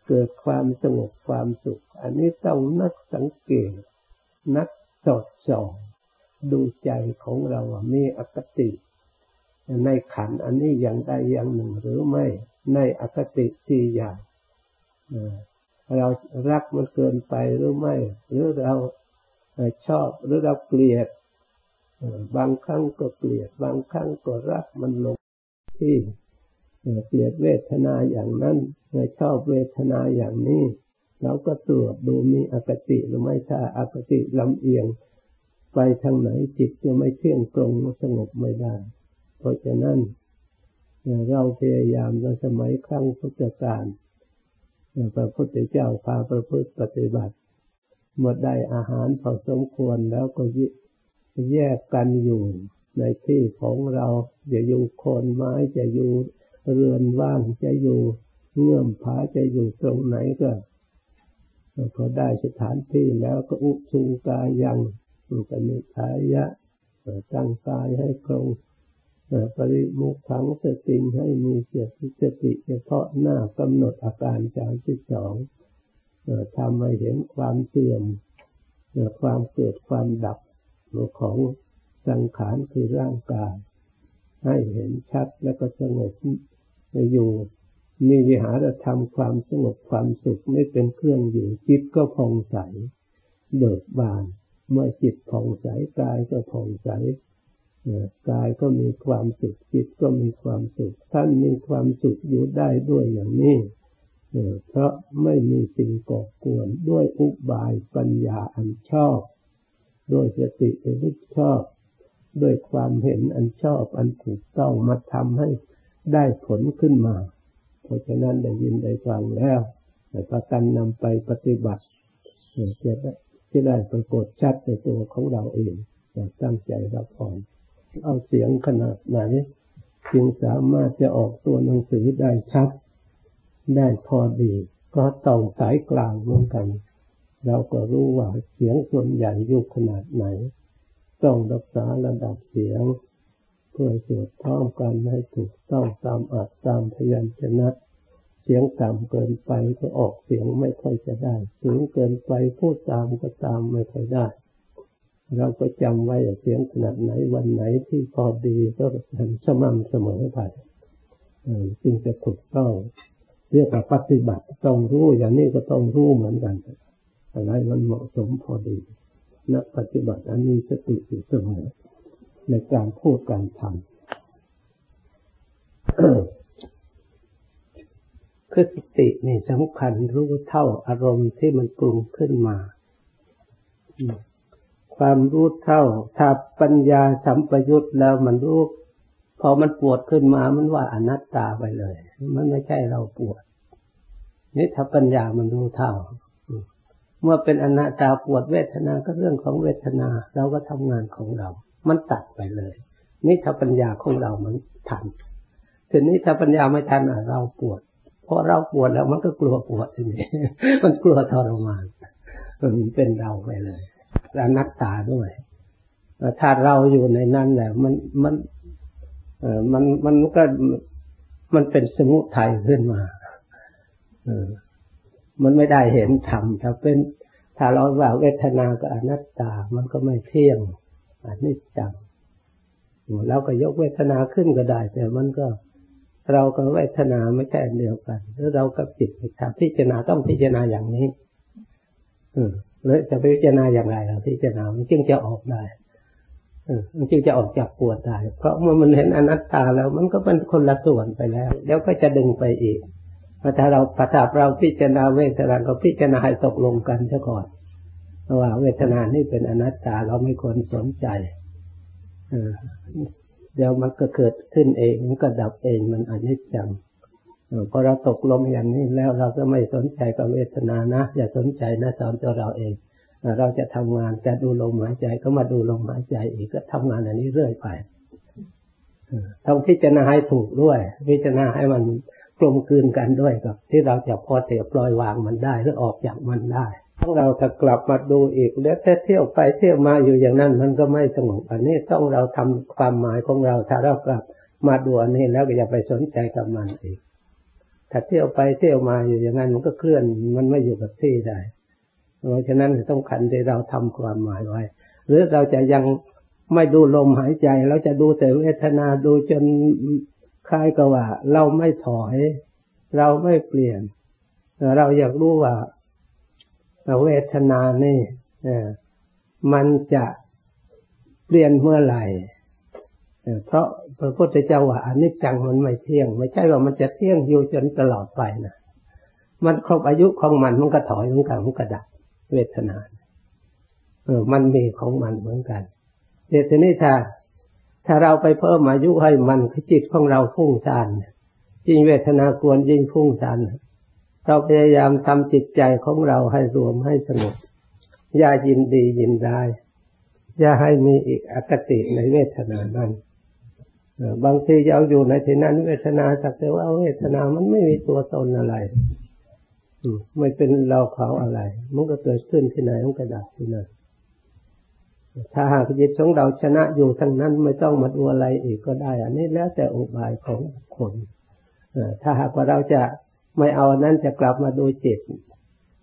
Speaker 1: เกิดความสงบความสุข อันนี้ต้องนักสังเกต นักสอดส่อง ดูใจของเราว่ามีอคติ ในขันอันนี้อย่างใดอย่างหนึ่งหรือไม่ ในอคติที่อย่างเรารักมันเกินไปหรือไม่ หรือเราชอบหรือเราเกลียด บางครั้งก็เกลียด บางครั้งก็รักมันลงที่ เกลียดเวทนาอย่างนั้นชอบเวทนาอย่างนี้ เราก็ตรวจดูมีอคติหรือไม่ถ้าอคติลำเอียง ไปทางไหนจิตจะไม่เที่ยงตรงสงบไม่ได้ เพราะฉะนั้นเราพยายามในสมัยครั้งพุทธกาลพระพุทธเจ้าพาประพฤติปฏิบัติเมื่อได้อาหารพอสมควรแล้วก็แยกกันอยู่ในที่ของเราจะอยู่โคนไม้จะอยู่ เรือนว่างจะอยู่เงื่อมผาจะอยู่ตรงไหนก็พอได้สถานที่แล้วก็อุชุงกายยังปนิทายะตั้งกายให้ตรงปริมุขังสติงให้มีเสียสติเฉพาะหน้ากำหนดอาการสามสิบสองทำให้เห็นความเสื่อมความเกิดความดับของสังขารคือร่างกาย ให้เห็นชัดแล้วก็สงบอยู่มีวิหารธรรมความสงบความสุขไม่เป็นเครื่องอยู่จิตก็ผ่องใสเบิกบาน เมื่อจิตผ่องใสกายก็ผ่องใสกายก็มีความสุขจิตก็มีความสุขท่านมีความสุขอยู่ได้ด้วยอย่างนี้เพราะไม่มีสิ่งก่อกวนด้วยอุบายปัญญาอันชอบ ด้วยสติอันชอบ ด้วยความเห็นอันชอบอันถูกต้องมาทำให้ได้ผลขึ้นมา เพราะฉะนั้นได้ยินได้ฟังแล้วแต่ประกันนำไปปฏิบัติจะได้ที่ได้ปรากฏชัดในตัวของเราเองตั้งใจรับพรเอาเสียงขนาดไหนจึงสามารถจะออกตัวหนังสือได้ชัด ได้พอดี ก็ต้องสายกลางเหมือนกัน เราก็รู้ว่าเสียงส่วนใหญ่อยุคขนาดไหน ต้องรักษาระดับเสียง เพื่อสวดพร้อมกันให้ถูกต้องตามอัดตามพยัญชนะ เสียงต่ำเกินไปก็ออกเสียงไม่ค่อยจะได้ สูงเกินไปพูดตามก็ตามไม่ค่อยได้ เราก็จำไว้เสียงขนาดไหนวันไหนที่พอดีก็ทำสม่ำเสมอไปจึงจะถูกต้องเรียกว่าปฏิบัติต้องรู้อย่างนี้ก็ต้องรู้เหมือนกันอะไรมันเหมาะสมพอดี นักปฏิบัติอันนี้สติอยู่เสมอในการพูดการทำคือสตินี่สำคัญรู้เท่าอารมณ์ที่มันปรุงขึ้นมา ความรู้เท่า ถ้าปัญญาสัมปยุตแล้วมันรู้พอมันปวดขึ้นมามันว่าอนัตตาไปเลย มันไม่ใช่เราปวดนี่ถ้าปัญญามันรู้เท่า เมื่อเป็นอนัตตาปวดเวทนาก็เรื่องของเวทนาเราก็ทำงานของเรา มันตัดไปเลย นี่ถ้าปัญญาของเรามันทันทีนี้ถ้าปัญญาไม่ทันเราปวดเพราะเราปวดแล้วมันก็กลัวปวดทีนี้มันกลัวทรมานมันเป็นเราไปเลยอนัตตาด้วยถ้าเราอยู่ในนั้นแหละมันมันเออมันมันก็มันเป็นสมุทัยขึ้นมา เออ มันไม่ได้เห็นธรรมถ้าเป็นถ้าเราว่าเวทนากับอนัตตา มันก็ไม่เที่ยงอันนี้จังเราก็ยกเวทนาขึ้นก็ได้ แต่มันก็เรากับเวทนาไม่ใช่เดียวกัน แล้วเรากับจิตถ้าพิจารณาต้องพิจารณาอย่างนี้ อืแล้วจะไปพิจารณาอย่างไรเราพิจารณามันจึงจะออกได้มันจึงจะออกจากปวดได้ เพราะเมื่อมันเห็นอนัตตาแล้ว มันก็เป็นคนละส่วนไปแล้ว แล้วก็จะดึงไปอีก ถ้าเราประทับเราพิจารณาเวทนาก็พิจารณาให้ตกลงกันซะก่อนว่าเวทนานี่เป็นอนัตตาเราไม่ควรสนใจเดี๋ยวมันก็เกิดขึ้นเองมันก็ดับเองมันอนิจจังพอเราตกลงอย่างนี้แล้วเราก็ไม่สนใจกับเวทนานะอย่าสนใจนะสอนตัวเราเอง เราจะทำงานจะดูลมหายใจก็มาดูลมหายใจอีกก็ทำงานอันนี้เรื่อยไปต้องพิจารณาให้ถูกด้วย พิจารณาให้มัน กลมกลืนกันด้วยกับ ที่เราจะพอเตียปล่อยวางมันได้หรือออกจากมันได้ต้องเราถ้ากลับมาดูอีกแล้วเที่ยวไปเที่ยวมาอยู่อย่างนั้นมันก็ไม่สงบอันนี้ต้องเราทำความหมายของเราถ้าเรากลับมาดูอันนี้แล้วก็อย่าไปสนใจกับมันอีกถ้าเที่ยวไปเที่ยวมาอยู่อย่างนั้นมันก็เคลื่อนมันไม่อยู่กับที่ได้เพราะฉะนั้นต้องขันที่เราทำความหมายไว้ หรือเราจะยังไม่ดูลมหายใจเราจะดูแต่เวทนาดูจน คล้ายกับว่า เราไม่ถอย เราไม่เปลี่ยน เราอยากรู้ว่าเวทนานี่มันจะเปลี่ยนเมื่อไหร่เพราะพระพุทธเจ้าว่าอนิจจังมันไม่เที่ยง ไม่ใช่ว่ามันจะเที่ยงอยู่จนตลอดไปนะมันครบอายุของมันมันก็ถอยเหมือนกันมันก็ดับเวทนา เออ มันมีของมันเหมือนกันเดี๋ยวนี้ถ้า ถ้าเราไปเพิ่มอายุให้มันจิตของเราฟุ้งซ่านยิ่งเวทนาควรยิ่งฟุ้งซ่านเราพยายามทำจิตใจของเราให้รวมให้สงบอย่ายินดียินได้ อย่าให้มีอีกอคติในเวทนานั้นบางทีเราอยู่ในที่นั้น เวทนาสักแต่ว่าเวทนามันไม่มีตัวตนอะไรไม่เป็นเราเขาอะไร มันก็เกิดขึ้นที่ไหนมันก็ดับที่นั่น ถ้าหากจิตของเราชนะอยู่ทั้งนั้นไม่ต้องมาดูอะไรอีกก็ได้ อันนี้แล้วแต่อุบายของคนถ้าหากว่าเราจะไม่เอานั้นจะกลับมาดูจิต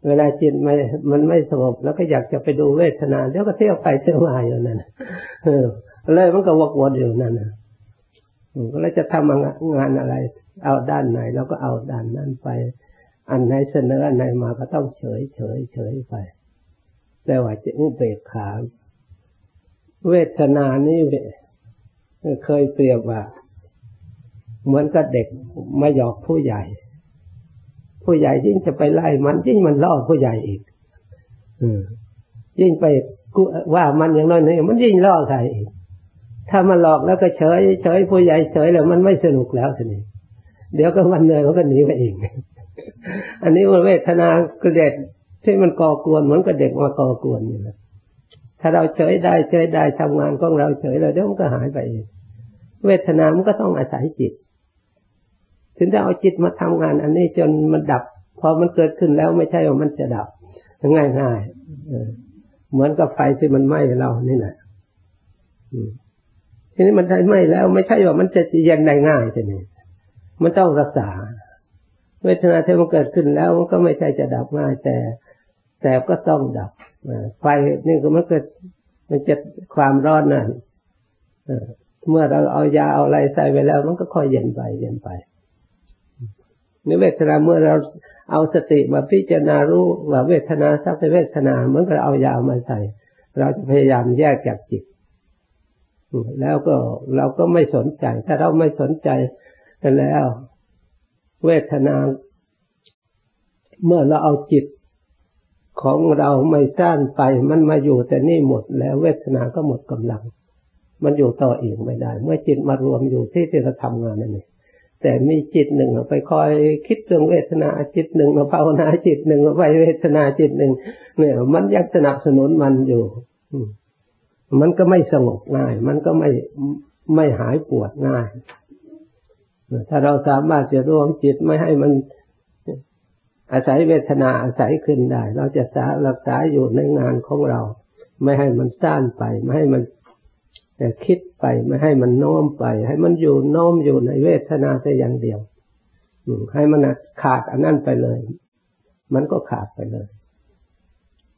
Speaker 1: เวลาจิตไม่มันไม่สงบแล้วก็อยากจะไปดูเวทนาเดี๋ยวก็เที่ยวไปเที่ยวมาอยู่นั่นเลยมันก็วกวนอยู่นั่นนะก็เลยจะทำงานอะไร เอาด้านไหนเราก็เอาด้านนั้นไป อันไหนเสนออันไหนมาก็ต้องเฉยเฉยเฉยไป แต่ว่าจะอุเบกขา เวทนานี่เคยเปรียบว่า เหมือนกับเด็กมาหยอกผู้ใหญ่ ผู้ใหญ่ยิ่งจะไปไล่มันยิ่งมันล่อผู้ใหญ่อีกยิ่งไปว่ามันอย่างน้อยนี่มันยิ่งล่อใครอีกถ้ามันหลอกแล้วก็เฉยเฉยผู้ใหญ่เฉยแล้วมันไม่สนุกแล้วทีนี้เดี๋ยวก็มันเหนื่อยมันก็หนีไปเองอันนี้มันเวทนากระเด็ดที่มันก่อกวนเหมือนกับเด็กมาก่อกวนอยู่นะาเราเฉยได้เฉยได้ทำงานของเราเฉยแล้วเดี๋ยวมันก็หายไปเองเวทนามันก็ต้องอาศัยจิต ถึงจะเอาจิตมาทำงาน อันนี้จนมันดับ พอมันเกิดขึ้นแล้วไม่ใช่ว่ามันจะดับ ง่ายง่ายเหมือนกับไฟที่มันไหม้เรานี่แหละทีนี้มันได้ไหม้แล้ว ไม่ใช่ว่ามันจะเย็นได้ง่ายทีนี้มันต้องรักษา เวทนาที่มันเกิดขึ้นแล้วมันก็ไม่ใช่จะดับง่ายแต่ แต่ก็ต้องดับ ไฟนี่ก็มันเกิดมันจะความร้อนนั่นเมื่อเราเอายาเอาอะไรใส่ไปแล้ว มันก็ค่อยเย็นไปเย็นไปนี่เวทนาเมื่อเราเอาสติมาพิจารณารู้ว่าเวทนาสักเวทนาเหมือนกับเอายามาใส่ เราจะพยายามแยกจากจิต แล้วก็เราก็ไม่สนใจ ถ้าเราไม่สนใจกันแล้ว เวทนา เมื่อเราเอาจิต ของเราไม่สั้นไป มันมาอยู่แต่นี่หมดแล้วเวทนาก็หมดกำลัง มันอยู่ต่ออีกไม่ได้ เมื่อจิตมารวมอยู่ที่ที่เราทำงานนั่นเองแต่มีจิตหนึ่งไปคอยคิดเรื่องเวทนาจิตหนึ่งมาภาวนาจิตหนึ่งมาไปเวทนาจิตหนึ่งเนี่ย มันยังสนับสนุนมันอยู่มันก็ไม่สงบง่าย มันก็ไม่ไม่หายปวดง่ายถ้าเราสามารถจะรวมจิตไม่ให้มัน อาศัยเวทนาอาศัยขึ้นได้ เราจะสารักษาอยู่ในงานของเรา ไม่ให้มันซ่านไป ไม่ให้มันคิดไป ไม่ให้มันโน้มไป ให้มันอยู่โน้มอยู่ในเวทนาแต่อย่างเดียวให้มันขาดอันนั้นไปเลย มันก็ขาดไปเลย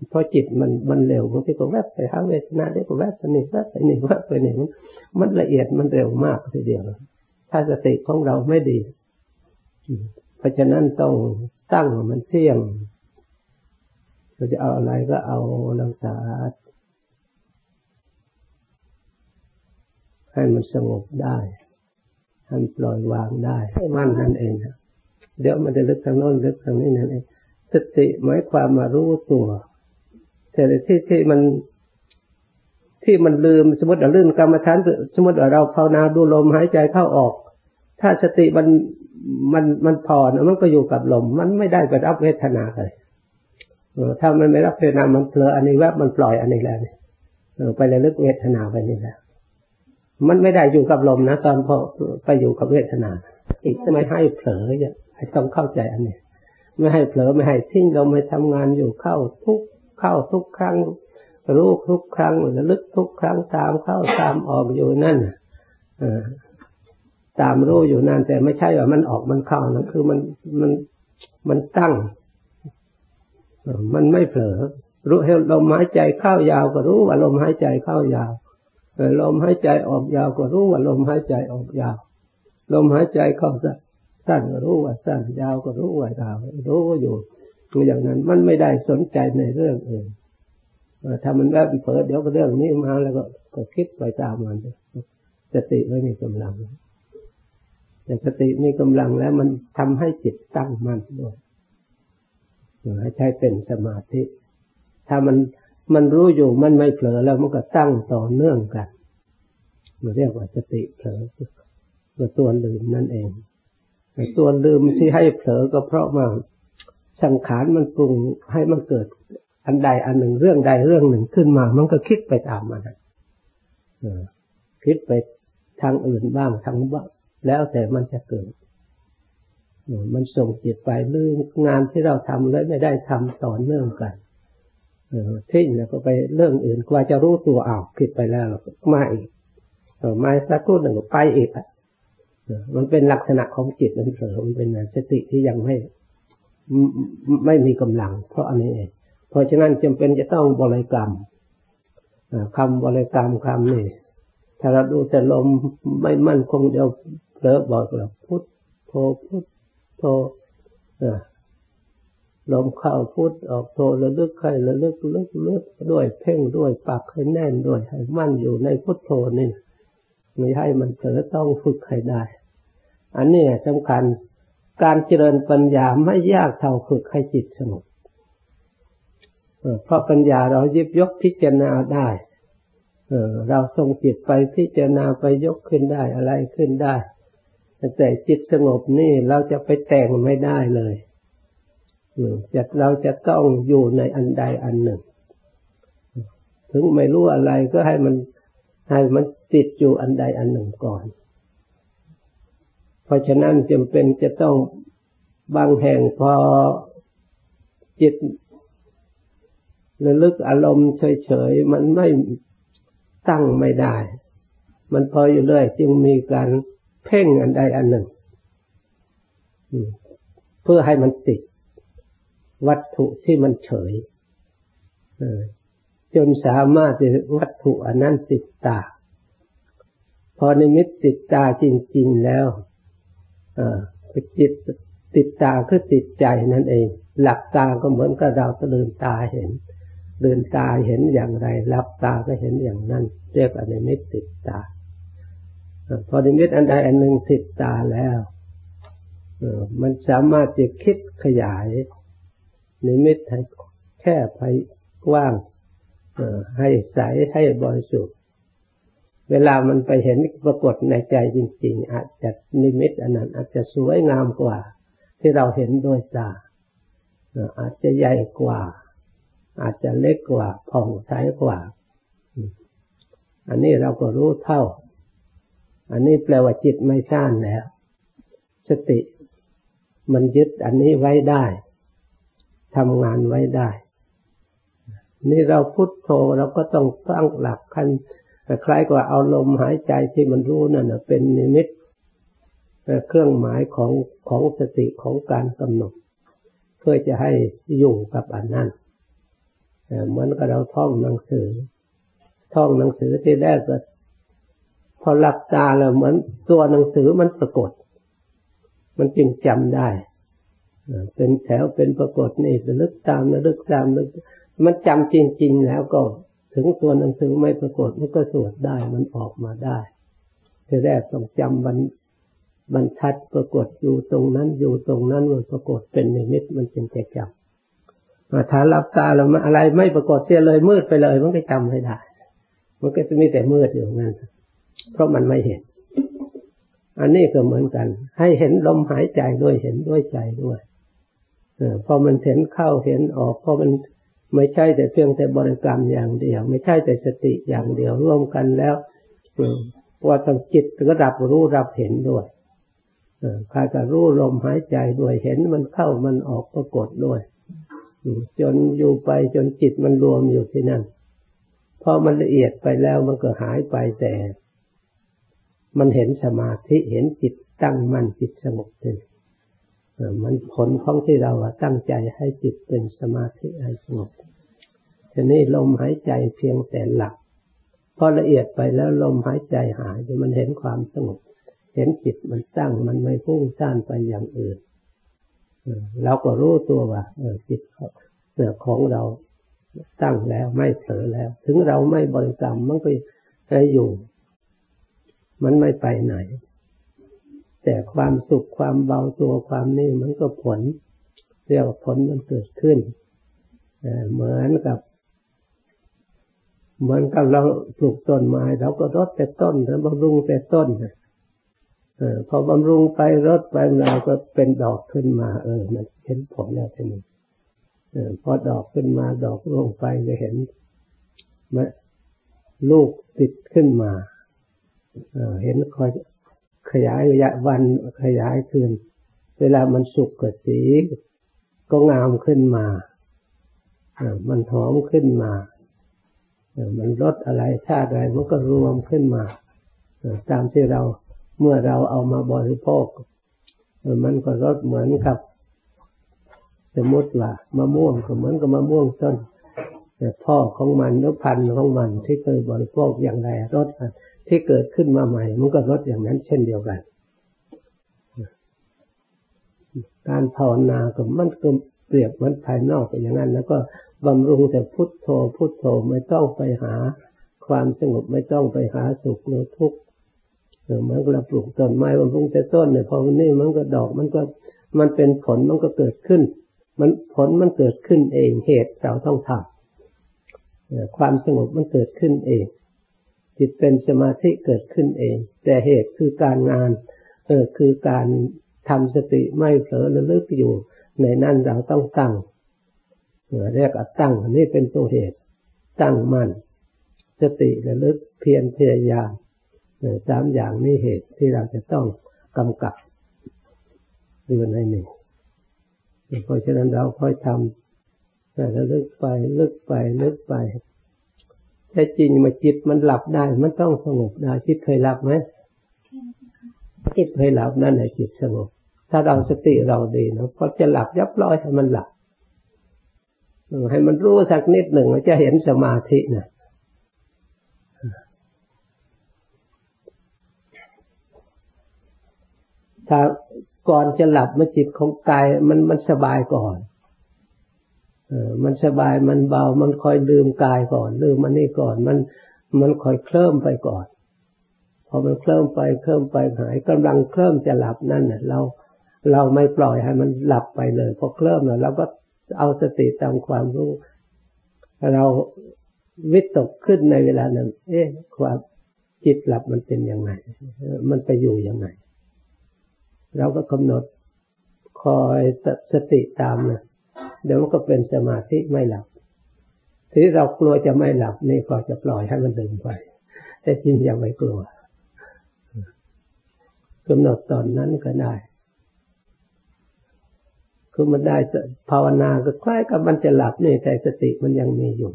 Speaker 1: เพราะจิตมันมันเร็วบางทีก็แวบไปหาเวทนาได้ก็แวบไปนี่แวบไปนี่แวบไปนี่มันละเอียดมันเร็วมากทีเดียว ถ้าสติของเราไม่ดี เพราะฉะนั้นต้อง ตั้งมันเที่ยงเราจะเอาอะไรก็เอาลังษาให้มันสงบได้ให้ปล่อยวางได้มั่นนั่นเองเดี๋ยวมันจะลึกทางโน้นลึกทางนี้นั่นเองสติหมายความมารู้ตัว แต่ที่ที่มันที่มันลืมสมมติเราลื่นกรรมฐานสมมติเราภาวนาดูลมหายใจเข้าออก ถ้าสติมัน มันมันพอนะมันก็อยู่กับลม มันไม่ได้ไปรับเวทนาเลยถ้ามันไม่รับเวทนา มันเผลออันนี้แวบมันปล่อยอันนี้แล้วเนี่ยไปเลยลึกเวทนาไปนี่แหละมันไม่ได้อยู่กับลมนะตอนพอไปอยู่กับเวทนา อีกจะไมให้เผลอเนี่ยต้องเข้าใจอันนี้ไม่ให้เผลอไม่ให้ทิ้งเราไม่ทำงานอยู่เข้าทุกเข้าทุกครั้งรู้ทุกครั้งระลึกทุกครั้งตามเข้าตามออกอยู่นั่น ตามรู้อยู่นานแต่ไม่ใช่ว่ามันออกมันเข้านะคือมันมันมันตั้ง มันไม่เผลอรู้ให้ลมหายใจเข้ายาวก็รู้ว่าลมหายใจเข้ายาวลมหายใจออกยาวก็รู้ว่าลมหายใจออกยาว ลมหายใจเข้าสั้นก็รู้ว่าสั้นยาวก็รู้ว่ายาวรู้อยู่อย่างนั้นมันไม่ได้สนใจในเรื่องอื่นถ้ามันแล้วเผลอเดี๋ยวก็เรื่องนี้มาแล้วก็ก็คิดไปตามมันสติไม่มีกำลัง แต่สติมีกำลังแล้วมันทำให้จิตตั้งมั่นด้วยใช้เป็นสมาธิ ถ้ามันมันรู้อยู่มันไม่เผลอแล้วมันก็ตั้งต่อเนื่องกันเราเรียกว่าสติเผลอตัวตัวลืมนั่นเองตัวลืมที่ให้เผลอก็เพราะว่าสังขารมันปรุงให้มันเกิด อันใดอันหนึ่งเรื่องใดเรื่องหนึ่งขึ้นมา มันก็คิดไปตามมันคิดไปทางอื่นบ้างทางบ้าง แล้วแต่มันจะเกิด มันส่งจิตไปเรื่องงานที่เราทำแล้วไม่ได้ทำต่อเนื่องกันทิ้งแล้วก็ไปเรื่องอื่นกว่าจะรู้ตัวอ้าวผิดไปแล้วมาอีกมาสักครู่หนึ่งไปอีกมันเป็นลักษณะของจิตมันเผลอมันเป็นสติที่ยังไม่ไม่มีกำลัง เพราะอันนี้เองเพราะฉะนั้นจำเป็นจะต้องบริกรรมคำบริกรรมคำนี้ถ้าเราดูแต่ลมไม่มั่นคงเดียว เผลอบอกเราพุทโธพุทโธลมเข้าพุทออกโธระลึกใครระลึกลึกลึกด้วยเพ่งด้วยปักให้แน่นด้วยให้มั่นอยู่ในพุทโธนี่ไม่ให้มันเผลอต้องฝึกให้ได้ อันนี้สำคัญการเจริญปัญญาไม่ยากเท่าฝึกให้จิตสงบเพราะปัญญาเรายิบยกพิจารณาได้เออเราส่งจิตไปพิจารณาไปยกขึ้นได้อะไรขึ้นได้ แต่จิตสงบนี่เราจะไปแต่งไม่ได้เลยจะเราจะต้องอยู่ในอันใดอันหนึ่ง ถึงไม่รู้อะไรก็ให้มันให้มันติดอยู่อันใดอันหนึ่งก่อน เพราะฉะนั้นจำเป็นจะต้องบางแห่งพอจิตระลึกอารมณ์เฉยๆ มันไม่ตั้งไม่ได้ มันพออยู่เรื่อยจึงมีการ เพ่งอันใดอันหนึ่ง เพื่อให้มันติด วัตถุที่มันเฉยจนสามารถจะวัตถุอันนั้นติดตา พอในมิตติดตาจริง ๆแล้วจิตติดตาคือติดใจนั่นเอง หลักตาก็เหมือนกับเราตะลืนตาเห็น เดินตาเห็นอย่างไรรับตาก็เห็นอย่างนั้น เรียกอนิมิตติดตา พอนิมิตอันใดอันหนึ่งติดตาแล้วมันสามารถจะคิดขยาย นิมิตให้แค่ไปกว้างให้ใสให้บริสุทธิ์เวลามันไปเห็นปรากฏในใจจริง ๆ อาจจะนิมิตอันนั้น อาจจะสวยงามกว่า ที่เราเห็นโดยตาอาจจะใหญ่กว่า อาจจะเล็กกว่าผ่องใสกว่า อันนี้เราก็รู้เท่า อันนี้แปลว่าจิตไม่ซ่านแล้ว สติ มันยึดอันนี้ไว้ได้ทำงานไว้ได้ นี่เราพุทโธเราก็ต้องตั้งหลักขั้นคล้ายกับเอาลมหายใจที่มันรู้นั่นเป็นนิมิตเครื่องหมายของของสติของการกำหนด เพื่อจะให้อยู่กับอันนั้นเหมือนกับเราท่องหนังสือ ท่องหนังสือที่แรกก็ พอหลับตาแล้วเหมือนตัวหนังสือมันปรากฏ มันจึงจำได้ เป็นแถวเป็นปรากฏนี่ระลึกตามระลึกตามระลึกมันจำจริง ๆ แล้วก็ถึงตัวหนังสือไม่ปรากฏมันก็สวดได้มันออกมาได้ทีแรกต้องจำบรรบรรทัดปรากฏอยู่ตรงนั้นอยู่ตรงนั้นมันปรากฏเป็นนิมิตมันจึงจะจำถ้าหลับตาแล้วอะไรไม่ปรากฏเสียเลยมืดไปเลย มันก็จำไม่ได้ มันก็จะมีแต่มืดอยู่นั่น เพราะมันไม่เห็น อันนี้ก็เหมือนกัน ให้เห็นลมหายใจด้วยเห็นด้วยใจด้วยเออพอมันเห็นเข้าเห็นออกพอมันไม่ใช่แต่เพียงแต่บริกรรมอย่างเดียว ไม่ใช่แต่สติอย่างเดียวร่วมกันแล้วว่าต้องจิตก็รับรู้รับเห็นด้วยใครจะรู้ลมหายใจด้วยเห็นมันเข้ามันออกปรากฏด้วยจนอยู่ไปจนจิตมันรวมอยู่ที่นั่นพอมันละเอียดไปแล้วมันก็หายไปแต่ มันเห็นสมาธิเห็นจิตตั้งมั่นจิตสงบเป็นมันผลของที่เราตั้งใจให้จิตเป็นสมาธิให้สงบทีนี้ลมหายใจเพียงแต่หลักพอละเอียดไปแล้วลมหายใจหายมันเห็นความสงบ เห็นจิตมันตั้งมันไม่พุ่งซ่านไปอย่างอื่นเราก็รู้ตัวว่าจิตของเราตั้งแล้วไม่เผลอแล้ว ถึงเราไม่บริกรรมมันก็ไปอยู่ มันไม่ไปไหน แต่ความสุขความเบาตัวความนี่มันก็ผล เรียกว่าผลมันเกิดขึ้นเหมือนกับ เหมือนกับเราปลูกต้นไม้เราก็รดแต่ต้นแล้วบำรุงแต่ต้นออพอบำรุงไปรดไปเราก็เป็นดอกขึ้นมา เออ มันเห็นผลแล้วทีนี้พอดอกขึ้นมาดอกร่วงไปจะเห็นมลูกติดขึ้นมา เห็นคอยขยายระยะวันขยายขึ้นเวลามันสุกกิดสีก็งามขึ้นมา มันหอมขึ้นมา มันรสอะไรชาติอะไรมันก็รวมขึ้นมา ตามที่เราเมื่อเราเอามาบริโภค มันก็รสเหมือนกับ สมมติว่ามะม่วงก็เหมือนกับมะม่วงต้นแต่พ่อของมันหรือพันธุ์ของมันที่เคยบริโภคอย่างไรรส ที่เกิดขึ้นมาใหม่ มันก็รสอย่างนั้นเช่นเดียวกัน การภาวนาก็มันก็เปรียบมือนภายนอกอย่างนั้น แล้วก็บำรุงแต่พุทโธ พุทโธไม่ต้องไปหาความสงบไม่ต้องไปหาสุขหรือทุกข์เหมือนเราปลูกต้นไม้บำรุงแต่ต้นเนี่ยพอมันนี่มันก็ดอกมันก็มันเป็นผลมันก็เกิดขึ้น มันผลมันเกิดขึ้นเองเหตุเราต้องทำความสงบมันเกิดขึ้นเอง จิตเป็นสมาธิเกิดขึ้นเอง แต่เหตุคือการงานเออคือการทำสติไม่เผลอระลึกอยู่ ในนั้นเราต้องตั้งเรียกอัตั้งนนี้เป็นตัวเหตุ ตั้งมั่นสติระลึกเพียรพยายามสามอย่างนี้เหตุที่เราจะต้องกำกับอยู่ในนี้เพราะฉะนั้นเราค่อยทำแต่ลึกไปลึกไปลึกไป แต่จริงมาจิตมันหลับได้ มันต้องสงบได้จิตเคยหลับไหมจิตเคยหลับนั่นแหละจิตสงบ ถ้าเราสติเราดีนะพอจะหลับยับร้อยให้มันหลับให้มันรู้สักนิดหนึ่งมันจะเห็นสมาธินะถ้าก่อนจะหลับมันจิตของกายมันมันสบายก่อน มันสบายมันเบา มันคอยลืมกายก่อนลืมมันนี่ก่อน มันมันคอยเคลิ้มไปก่อน พอมันเคลิ้มไปเคลิ้มไปหายกำลังเคลิ้มจะหลับนั่นเน่ะเราเราไม่ปล่อยให้มันหลับไปเลยพอเคลิ้มแล้วเราก็เอาสติตามความรู้ เราวิตกขึ้นในเวลานั้น เอ๊ะความจิตหลับมันเป็นยังไง มันไปอยู่ยังไง เราก็กำหนดคอยสติตามนะ เดี๋ยวมันก็เป็นสมาธิไม่หลับที่เรากลัวจะไม่หลับนี่ก็จะปล่อยให้มันดึงไป แต่จริงยังไม่กลัวกำหนดตอนนั้นก็ได้ คือมันได้ภาวนาก็คล้ายกับมันจะหลับนี่แต่สติมันยังมีอยู่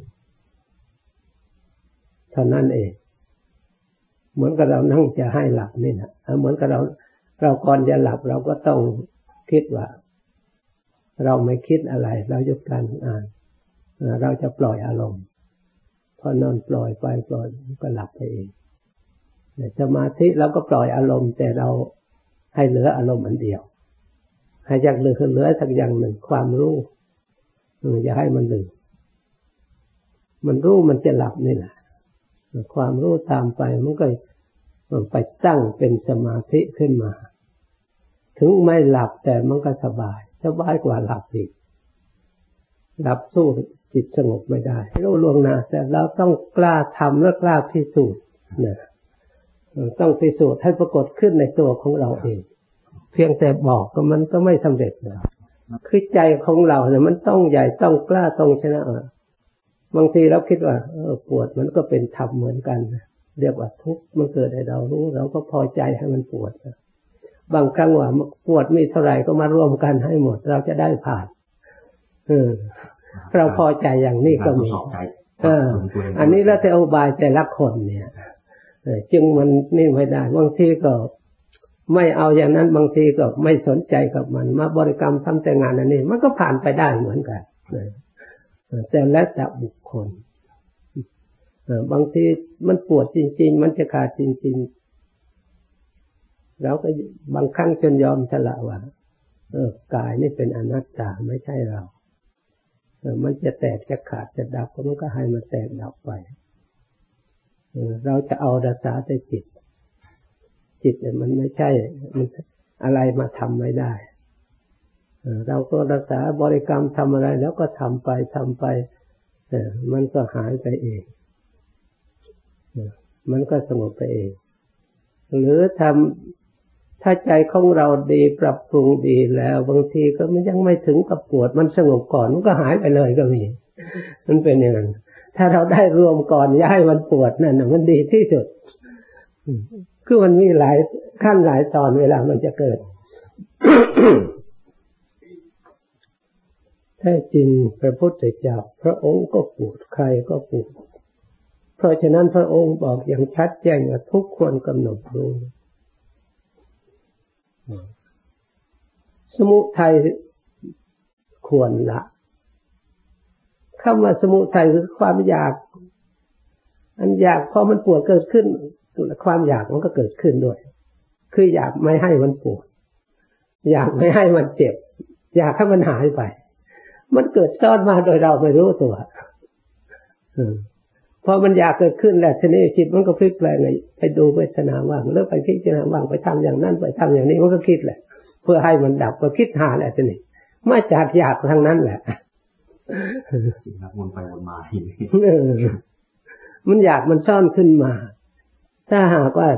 Speaker 1: เท่านั้นเอง เหมือนกับเรานั่งจะให้หลับนี่นะเหมือนกับเรา เราก่อนจะหลับเราก็ต้องคิดว่า เราไม่คิดอะไร เราหยุดการอ่าน เราจะปล่อยอารมณ์ พอนอนปล่อยไปปล่อยก็หลับไปเองสมาธิเราก็ปล่อยอารมณ์ แต่เราให้เหลืออารมณ์อันเดียว ให้อยากเหลือเหลือสักอย่างหนึ่งความรู้อย่าให้มันลืมมันรู้มันจะหลับนี่แหละความรู้ตามไปมันก็ไปตั้งเป็นสมาธิขึ้นมา ถึงไม่หลับแต่มันก็สบาย สบายกว่าหลับอีกหลับสู้จิตสงบไม่ได้รู้ลวงหน้าแต่เราต้องกล้าทำและกล้าพิสูจน์นะต้องพิสูจน์ให้ปรากฏขึ้นในตัวของเราเอง เพียงแต่บอกก็มันก็ไม่สำเร็จนะคือใจของเราเนี่ยมันต้องใหญ่ต้องกล้าต้องชนะบางทีเราคิดว่า เออปวดมันก็เป็นธรรมเหมือนกันเรียกว่าทุกข์มันเกิดให้เรารู้ เราก็พอใจให้มันปวด บางครั้งว่าปวดมีเท่าไหร่ก็มารวมกันให้หมด เราจะได้ผ่านเออเราพอใจอย่างนี้ก็มีเออ อันนี้แล้วแต่อุบายแต่ละคนเนี่ยจึงมันนี่ไม่ได้บางทีก็ไม่เอาอย่างนั้นบางทีก็ไม่สนใจกับมัน มาบริกรรมทำแต่งานอันนี้ มันก็ผ่านไปได้เหมือนกันแต่แล้วแต่บุคคลบางทีมันปวดจริง ๆ มันจะขาดจริง ๆ เราก็บางครั้งจนยอมสละว่าเออกายนี่เป็นอนัตตาไม่ใช่เราเออมันจะแตกจะขาดจะดับก็มันก็ให้มันแตกดับไปเออเราจะเอารักษาแต่จิต จิตมันไม่ใช่ มันอะไรมาทำไม่ได้เราก็รักษาบริกรรมทำอะไร แล้วก็ทำไปทำไปมันก็หายไปเองมันก็สงบไปเอง หรือทำ ถ้าใจของเราดีปรับปรุงดีแล้วบางทีก็มันยังไม่ถึงกับปวดมันสงบก่อนมันก็หายไปเลยก็มี มันเป็นอย่างนั้นถ้าเราได้รวมก่อนย้ายมันปวดนั่นมันดีที่สุด คือมันมีหลายขั้นหลายตอนเวลามันจะเกิดแท้จริงพระพุทธเจ้าพระองค์ก็ปวดใครก็ปวดเพราะฉะนั้นพระองค์บอกอย่างชัดแจ้งว่าทุกควรกำหนดรู้ สมุทัยควรละคำว่าสมุทัยคือความอยาก อันอยากพอมันปวดเกิดขึ้นความอยากมันก็เกิดขึ้นด้วย คืออยากไม่ให้มันปวด อยากไม่ให้มันเจ็บ อยากให้มันหายไป มันเกิดซ้อนมาโดยเราไม่รู้ตัว พอมันอยากเกิดขึ้นแหละทีนี้จิตมันก็พลิกแปลงไปดูเวทนาว่างแล้วไปพิจารณาว่างไปทำอย่างนั้นไปทำอย่างนี้มันก็คิดแหละ เพื่อให้มันดับก็คิดหาแหละทีนี้มาจากอยากทางนั้นแหละ
Speaker 2: วนไปวนมา
Speaker 1: มันอยากมันซ่อนขึ้นมา ถ้าหากว่า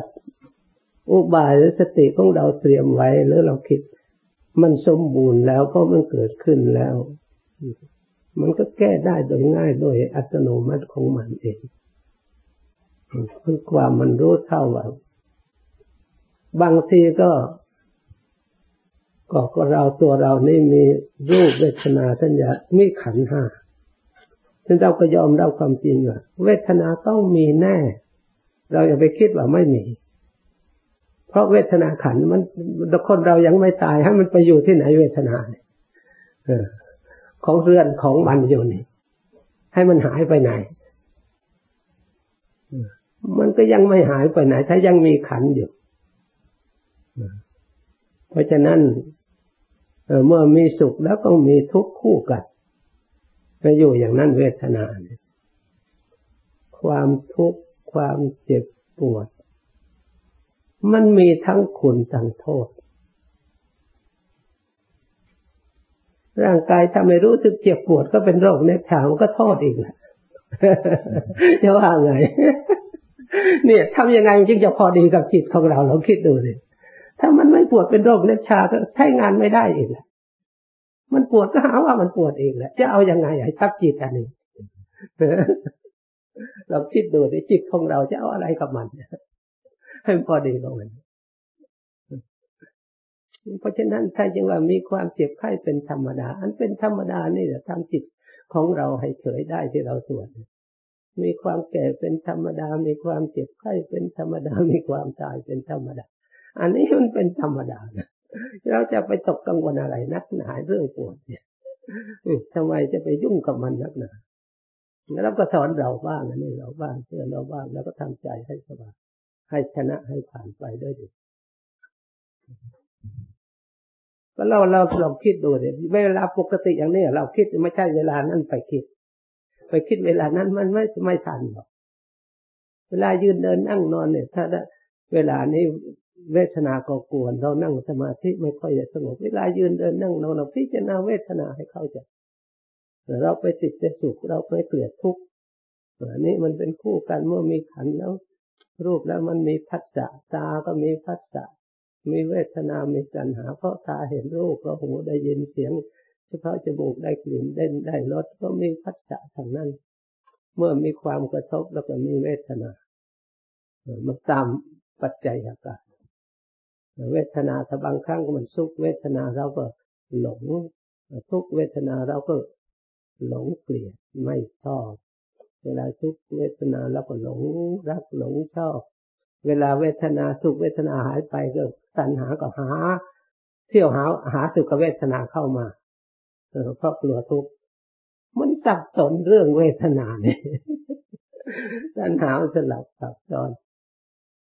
Speaker 1: อุบายหรือสติของเราเตรียมไว้หรือเราคิด มันสมบูรณ์แล้วเพราะมันเกิดขึ้นแล้ว มันก็แก้ได้โดยง่ายโดยอัตโนมัติของมันเองคือความมันรู้เท่าว่าบางทีก็ก็เราตัวเรานี่มีรูปเวทนาสัญญามีขันห้าซึ่งเราก็ยอมรับความจริงว่าเวทนาต้องมีแน่ เราอย่าไปคิดว่าไม่มี เพราะเวทนาขันมันคนเรายังไม่ตายให้มันไปอยู่ที่ไหนเวทนาเนี่ย ของเรือนของมันอยู่นี่ ให้มันหายไปไหน มันก็ยังไม่หายไปไหน ถ้ายังมีขันอยู่ เพราะฉะนั้นเมื่อมีสุขแล้วก็มีทุกข์คู่กันไปอยู่อย่างนั้นเวทนาความทุกข์ความเจ็บปวด มันมีทั้งคุณทั้งโทษ ร่างกายทำให้รู้สึกเจ็บปวดก็เป็นโรคเน็บชามันก็โทษอีกแหละจะว่าไง เนี่ยทำยังไงจึงจะพอดีกับจิตของเราเราคิดดูสิถ้ามันไม่ปวดเป็นโรคเน็บชาก็ใช้งานไม่ได้อีกแหละมันปวดก็หาว่ามันปวดเองแหละ จะเอาอยัางไงให้ทับจิตอันนี้เราคิดดูสิจิตของเราจะเอาอะไรกับมันให้พอดีตรงนั้น เพราะฉะนั้นถ้าจึงว่ามีความเจ็บไข้เป็นธรรมดา อันเป็นธรรมดานี่แหละทำจิตของเราให้เฉยได้ที่เราสวดมีความแก่เป็นธรรมดา มีความเจ็บไข้เป็นธรรมดา มีความตายเป็นธรรมดา อันนี้มันเป็นธรรมดานะเราจะไปตกกังวลอะไรนักหนาเรื่องปวดเนี่ยทำไมจะไปยุ่งกับมันนักหนาแล้วก็สอนเราบ้างนี่เราบ้างเชื่อเราบ้างแล้วก็ทำใจให้สบายให้ชนะให้ผ่านไปได้ดี ก็เราเราเราคิดดูเลยเวลาปกติอย่างนี้เราคิดไม่ใช่เวลานั้นไปคิด ไปคิดเวลานั้นมันไม่ไม่ทันหรอกเวลายืนเดินนั่งนอนเนี่ย ถ้าเวลานี้เวทนาก็กวนเรานั่งสมาธิไม่ค่อยจะสงบเวลายืนเดินนั่งนอนเราพิจารณาเวทนาให้เข้าใจเราไปติดจะสุขเราไปเกลียดทุกข์อันนี้มันเป็นคู่กันเมื่อมีขันแล้ว รูปแล้วมันมีพัฒจะตาก็มีพัฒจะ มีเวทนา มีสัญหา เพราะตาเห็นรูป เพราะหูได้ยินเสียง เฉพาะจมูกได้กลิ่นได้ได้รสก็มีพัฒจะทางนั้น เมื่อมีความกระทบแล้วก็มีเวทนามันตามปัจจัยอาการเวทนาถ้าบางครั้งมันสุขเวทนาเราก็หลง ทุกเวทนาเราก็หลงเกลียดไม่ชอบ เวลาทุกเวทนาเราก็หลงรักหลงชอบ เวลาเวทนาสุขเวทนาหายไปก็ตัณหาก็หา เที่ยวหาหาสุขเวทนาเข้ามาเออเพราะกลัวทุกข์มันสับสนเรื่องเวทนาเนี่ยตัณหาสลับสับซ้อน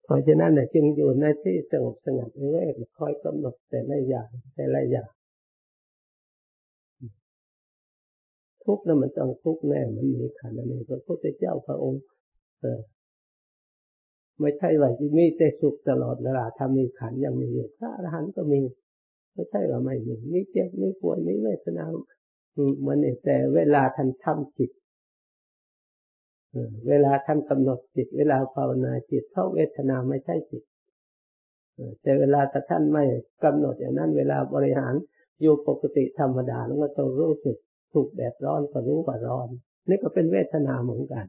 Speaker 1: เพราะฉะนั้นเนี่ยจึงอยู่ในที่สงบสงัดเวทคอยกำหนดแต่ละอย่างแต่ละอย่างทุกข์นั้นมันต้องทุกข์แน่มันมีขันธ์นี้พระพุทธเจ้าพระองค์เออ ไม่ใช่ว่าจะมีแต่สุขตลอดเวลาถ้ามีขันยังมีอยู่พระอรหันต์ก็มี ไม่ใช่ว่าไม่มีมีเจ็บมีป่วยมีเวทนามันแต่เวลาท่านทำจิตเวลาท่านกำหนดจิต เวลาภาวนาจิตเพราะเวทนาไม่ใช่จิตแต่เวลาถ้าท่านไม่กำหนดอย่างนั้น เวลาบริหารอยู่ปกติธรรมดาแล้วก็ต้องรู้สึกถูกแดดร้อนก็รู้ว่าร้อน นี่ก็เป็นเวทนาเหมือนกัน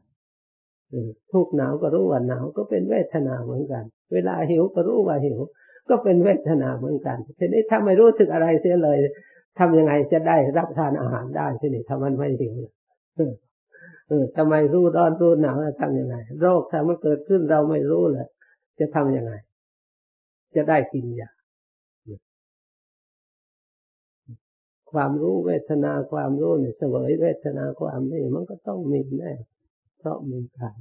Speaker 1: ทุกหนาวก็รู้ว่าหนาวก็เป็นเวทนาเหมือนกัน เวลาหิวก็รู้ว่าหิว ก็เป็นเวทนาเหมือนกันทีนี้ถ้าไม่รู้สึกอะไรเสียเลยทำยังไงจะได้รับทานอาหารได้ทีนี้ถ้ามันไม่หิวเออทำไมรู้ร้อนรู้หนาวทำยังไง โรคถ้ามันเกิดขึ้นเราไม่รู้เลยจะทำยังไง จะได้กินยาความรู้เวทนาความรู้เนี่ยเสวยเวทนาความนี่มันก็ต้องมีแน่ เพราะมีขัน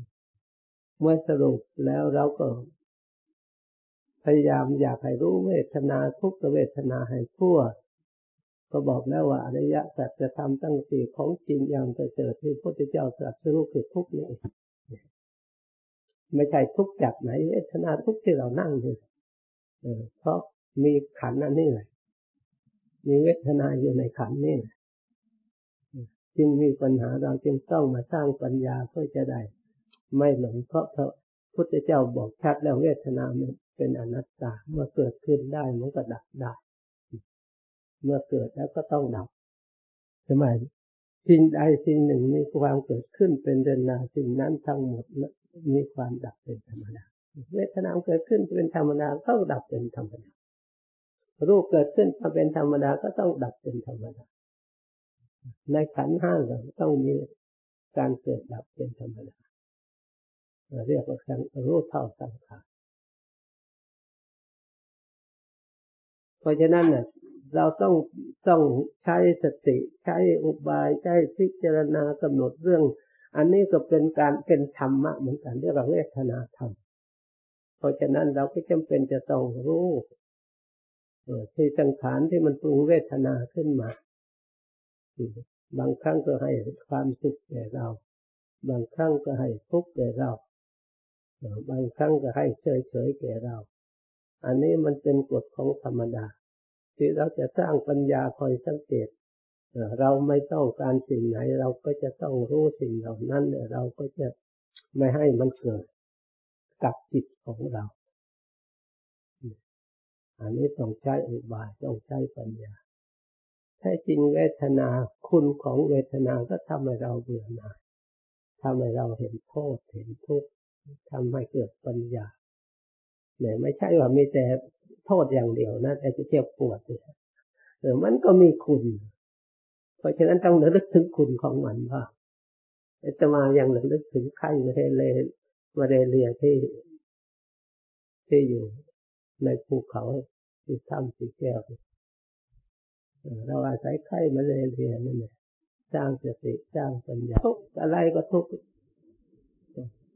Speaker 1: เมื่อสรุปแล้วเราก็พยายามอยากให้รู้เวทนาทุกเวทนาให้ทั่ว ก็บอกแล้วว่าอริยสัจจะทำตั้งสี่ของจริงอย่างประเสริฐที่พระพุทธเจ้าตรัสรู้คือทุกนี่ไม่ใช่ทุกจากไหนเวทนาทุกที่เรานั่งอยู่เพราะมีขันอันนี้แหละมีเวทนาอยู่ในขันนี่ จึงมีปัญหาเราจึงต้องมาสร้างปัญญาเพื่อจะได้ ไม่หลงเพราะพระพุทธเจ้าบอกชัดแล้วเวทนาเป็นอนัตตาเมื่อเกิดขึ้นได้มันก็ดับได้ เมื่อเกิดแล้วก็ต้องดับทำไมสิ่งใดสิ่งหนึ่งมีความเกิดขึ้นเป็นเดนาสิ่งนั้นทั้งหมดมีความดับเป็นธรรมดาเวทนาเกิดขึ้นเป็นธรรมดาต้องดับเป็นธรรมดารูปเกิดขึ้นมาเป็นธรรมดาก็ต้องดับเป็นธรรมดา ในขันห้าเราต้องมีการเกิดดับเป็นธรรมดาเรียกว่าการรู้เท่าสังขารเพราะฉะนั้นเนี่ยเราต้องต้องใช้สติใช้อุบายใช้พิจารณากำหนดเรื่อง อันนี้ก็เป็นการเป็นธรรมะเหมือนกันเรียกว่าเวทนาธรรม เพราะฉะนั้นเราก็จำเป็นจะต้องรู้ที่สังขารที่มันปรุงเวทนาขึ้นมา บางครั้งก็ให้ความสุขแก่เรา บางครั้งก็ให้ทุกข์แก่เรา บางครั้งก็ให้เฉยเฉยแก่เรา อันนี้มันเป็นกฎของธรรมดา ที่เราจะสร้างปัญญาคอยสังเกต เราไม่ต้องการสิ่งไหน เราก็จะต้องรู้สิ่งเหล่านั้นเราก็จะไม่ให้มันเกิดกับจิตของเรา อันนี้ต้องใช้อุบายต้องใช้ปัญญา แท้จริงเวทนาคุณของเวทนาก็ทำให้เราเบื่อหน่ายทำให้เราเห็นโทษเห็นทุกข์ทำให้เกิดปัญญาเนี่ยไม่ใช่ว่ามีแต่โทษอย่างเดียวนะแต่จะเจ็บปวดเนี่ยเออมันก็มีคุณ เพราะฉะนั้นต้องระลึกถึงคุณของมันว่าจะมาอย่างระลึกถึงไข้มาเรเลมาเรเลียที่ ที่อยู่ในภูเขาที่ถ้ำสีแก้วเเราอาศัยไข่มาเรียนนั่นแหละสร้างสติสร้างปัญญาทุกอะไรก็ทุก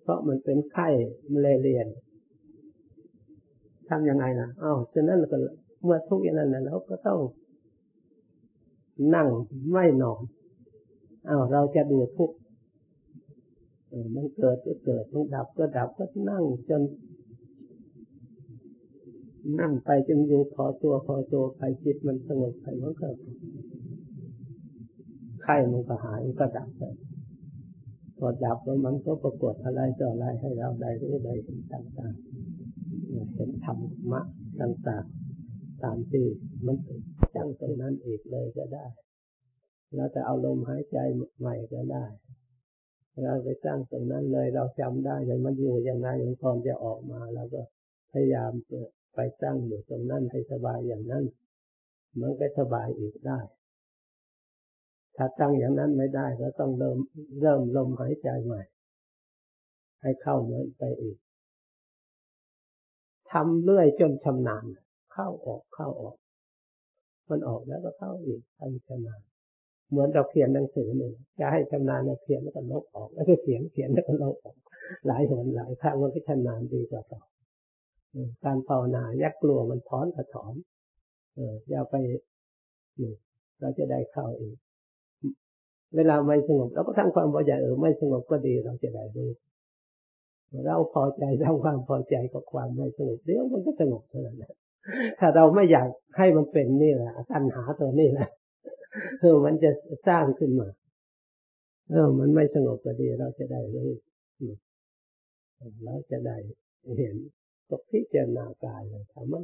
Speaker 1: เพราะมันเป็นไข้มาเรียนทำยังไงนะอ้าวฉะนั้นก็เมื่อทุกอย่างนั้นนะเราก็ต้องนั่งไม่นอนอ้าวเราจะดูทุกมันเกิดก็เกิดมันดับก็ดับก็นั่งจน นั่งไปจนอยู่พอตัวพอตัวไปจิตมันสงบไปมันก็ไข้มันก็หายมันก็ดับไปพอดับแล้วมันก็ปรากฏอะไรต่ออะไรให้เราได้รู้ได้เห็นต่างๆเห็นธรรมะต่างๆตามที่มันจังตรงนั้นอีกเลยก็ได้เราจะเอาลมหายใจใหม่ก็ได้ เราไปสร้างตรงนั้นเลยเราจำได้เลยมันอยู่ยังไงมันพร้อมจะออกมาเราก็พยายาม ไปตั้งอยู่ตรงนั้นให้สบายอย่างนั้น มันก็สบายอีกได้ ถ้าตั้งอย่างนั้นไม่ได้ก็ต้องเริ่มเริ่มลมหายใจใหม่ ให้เข้าเหมือนไปอีกทำเรื่อยจนชำนาญเข้าออกเข้าออก มันออกแล้วก็เข้าอีกทำชำนาญเหมือนเราเขียนหนังสือหนึ่งจะให้ชำนาญเราเขียนแล้วก็ลบออก แล้วก็เขียนเขียนแล้วก็ลบออก หลายหนหลายครั้งมันก็ชำนาญดีกว่าต่อ การภาวนายักกลัวมันถอนกระถอนเอออย่าไปเราจะได้เข้าเองเวลาไม่สงบเราก็ทำความพอใจเออไม่สงบก็ดีเราจะได้ดีเราพอใจทำความพอใจกับความไม่สงบเดี๋ยวมันก็สงบเท่านั้นถ้าเราไม่อยากให้มันเป็นนี่แหละตัณหาตัวนี้แหละเออมันจะสร้างขึ้นมาเออมันไม่สงบก็ดีเราจะได้เลยเราจะได้เห็น ก็พิจารณากายเลยทำมัน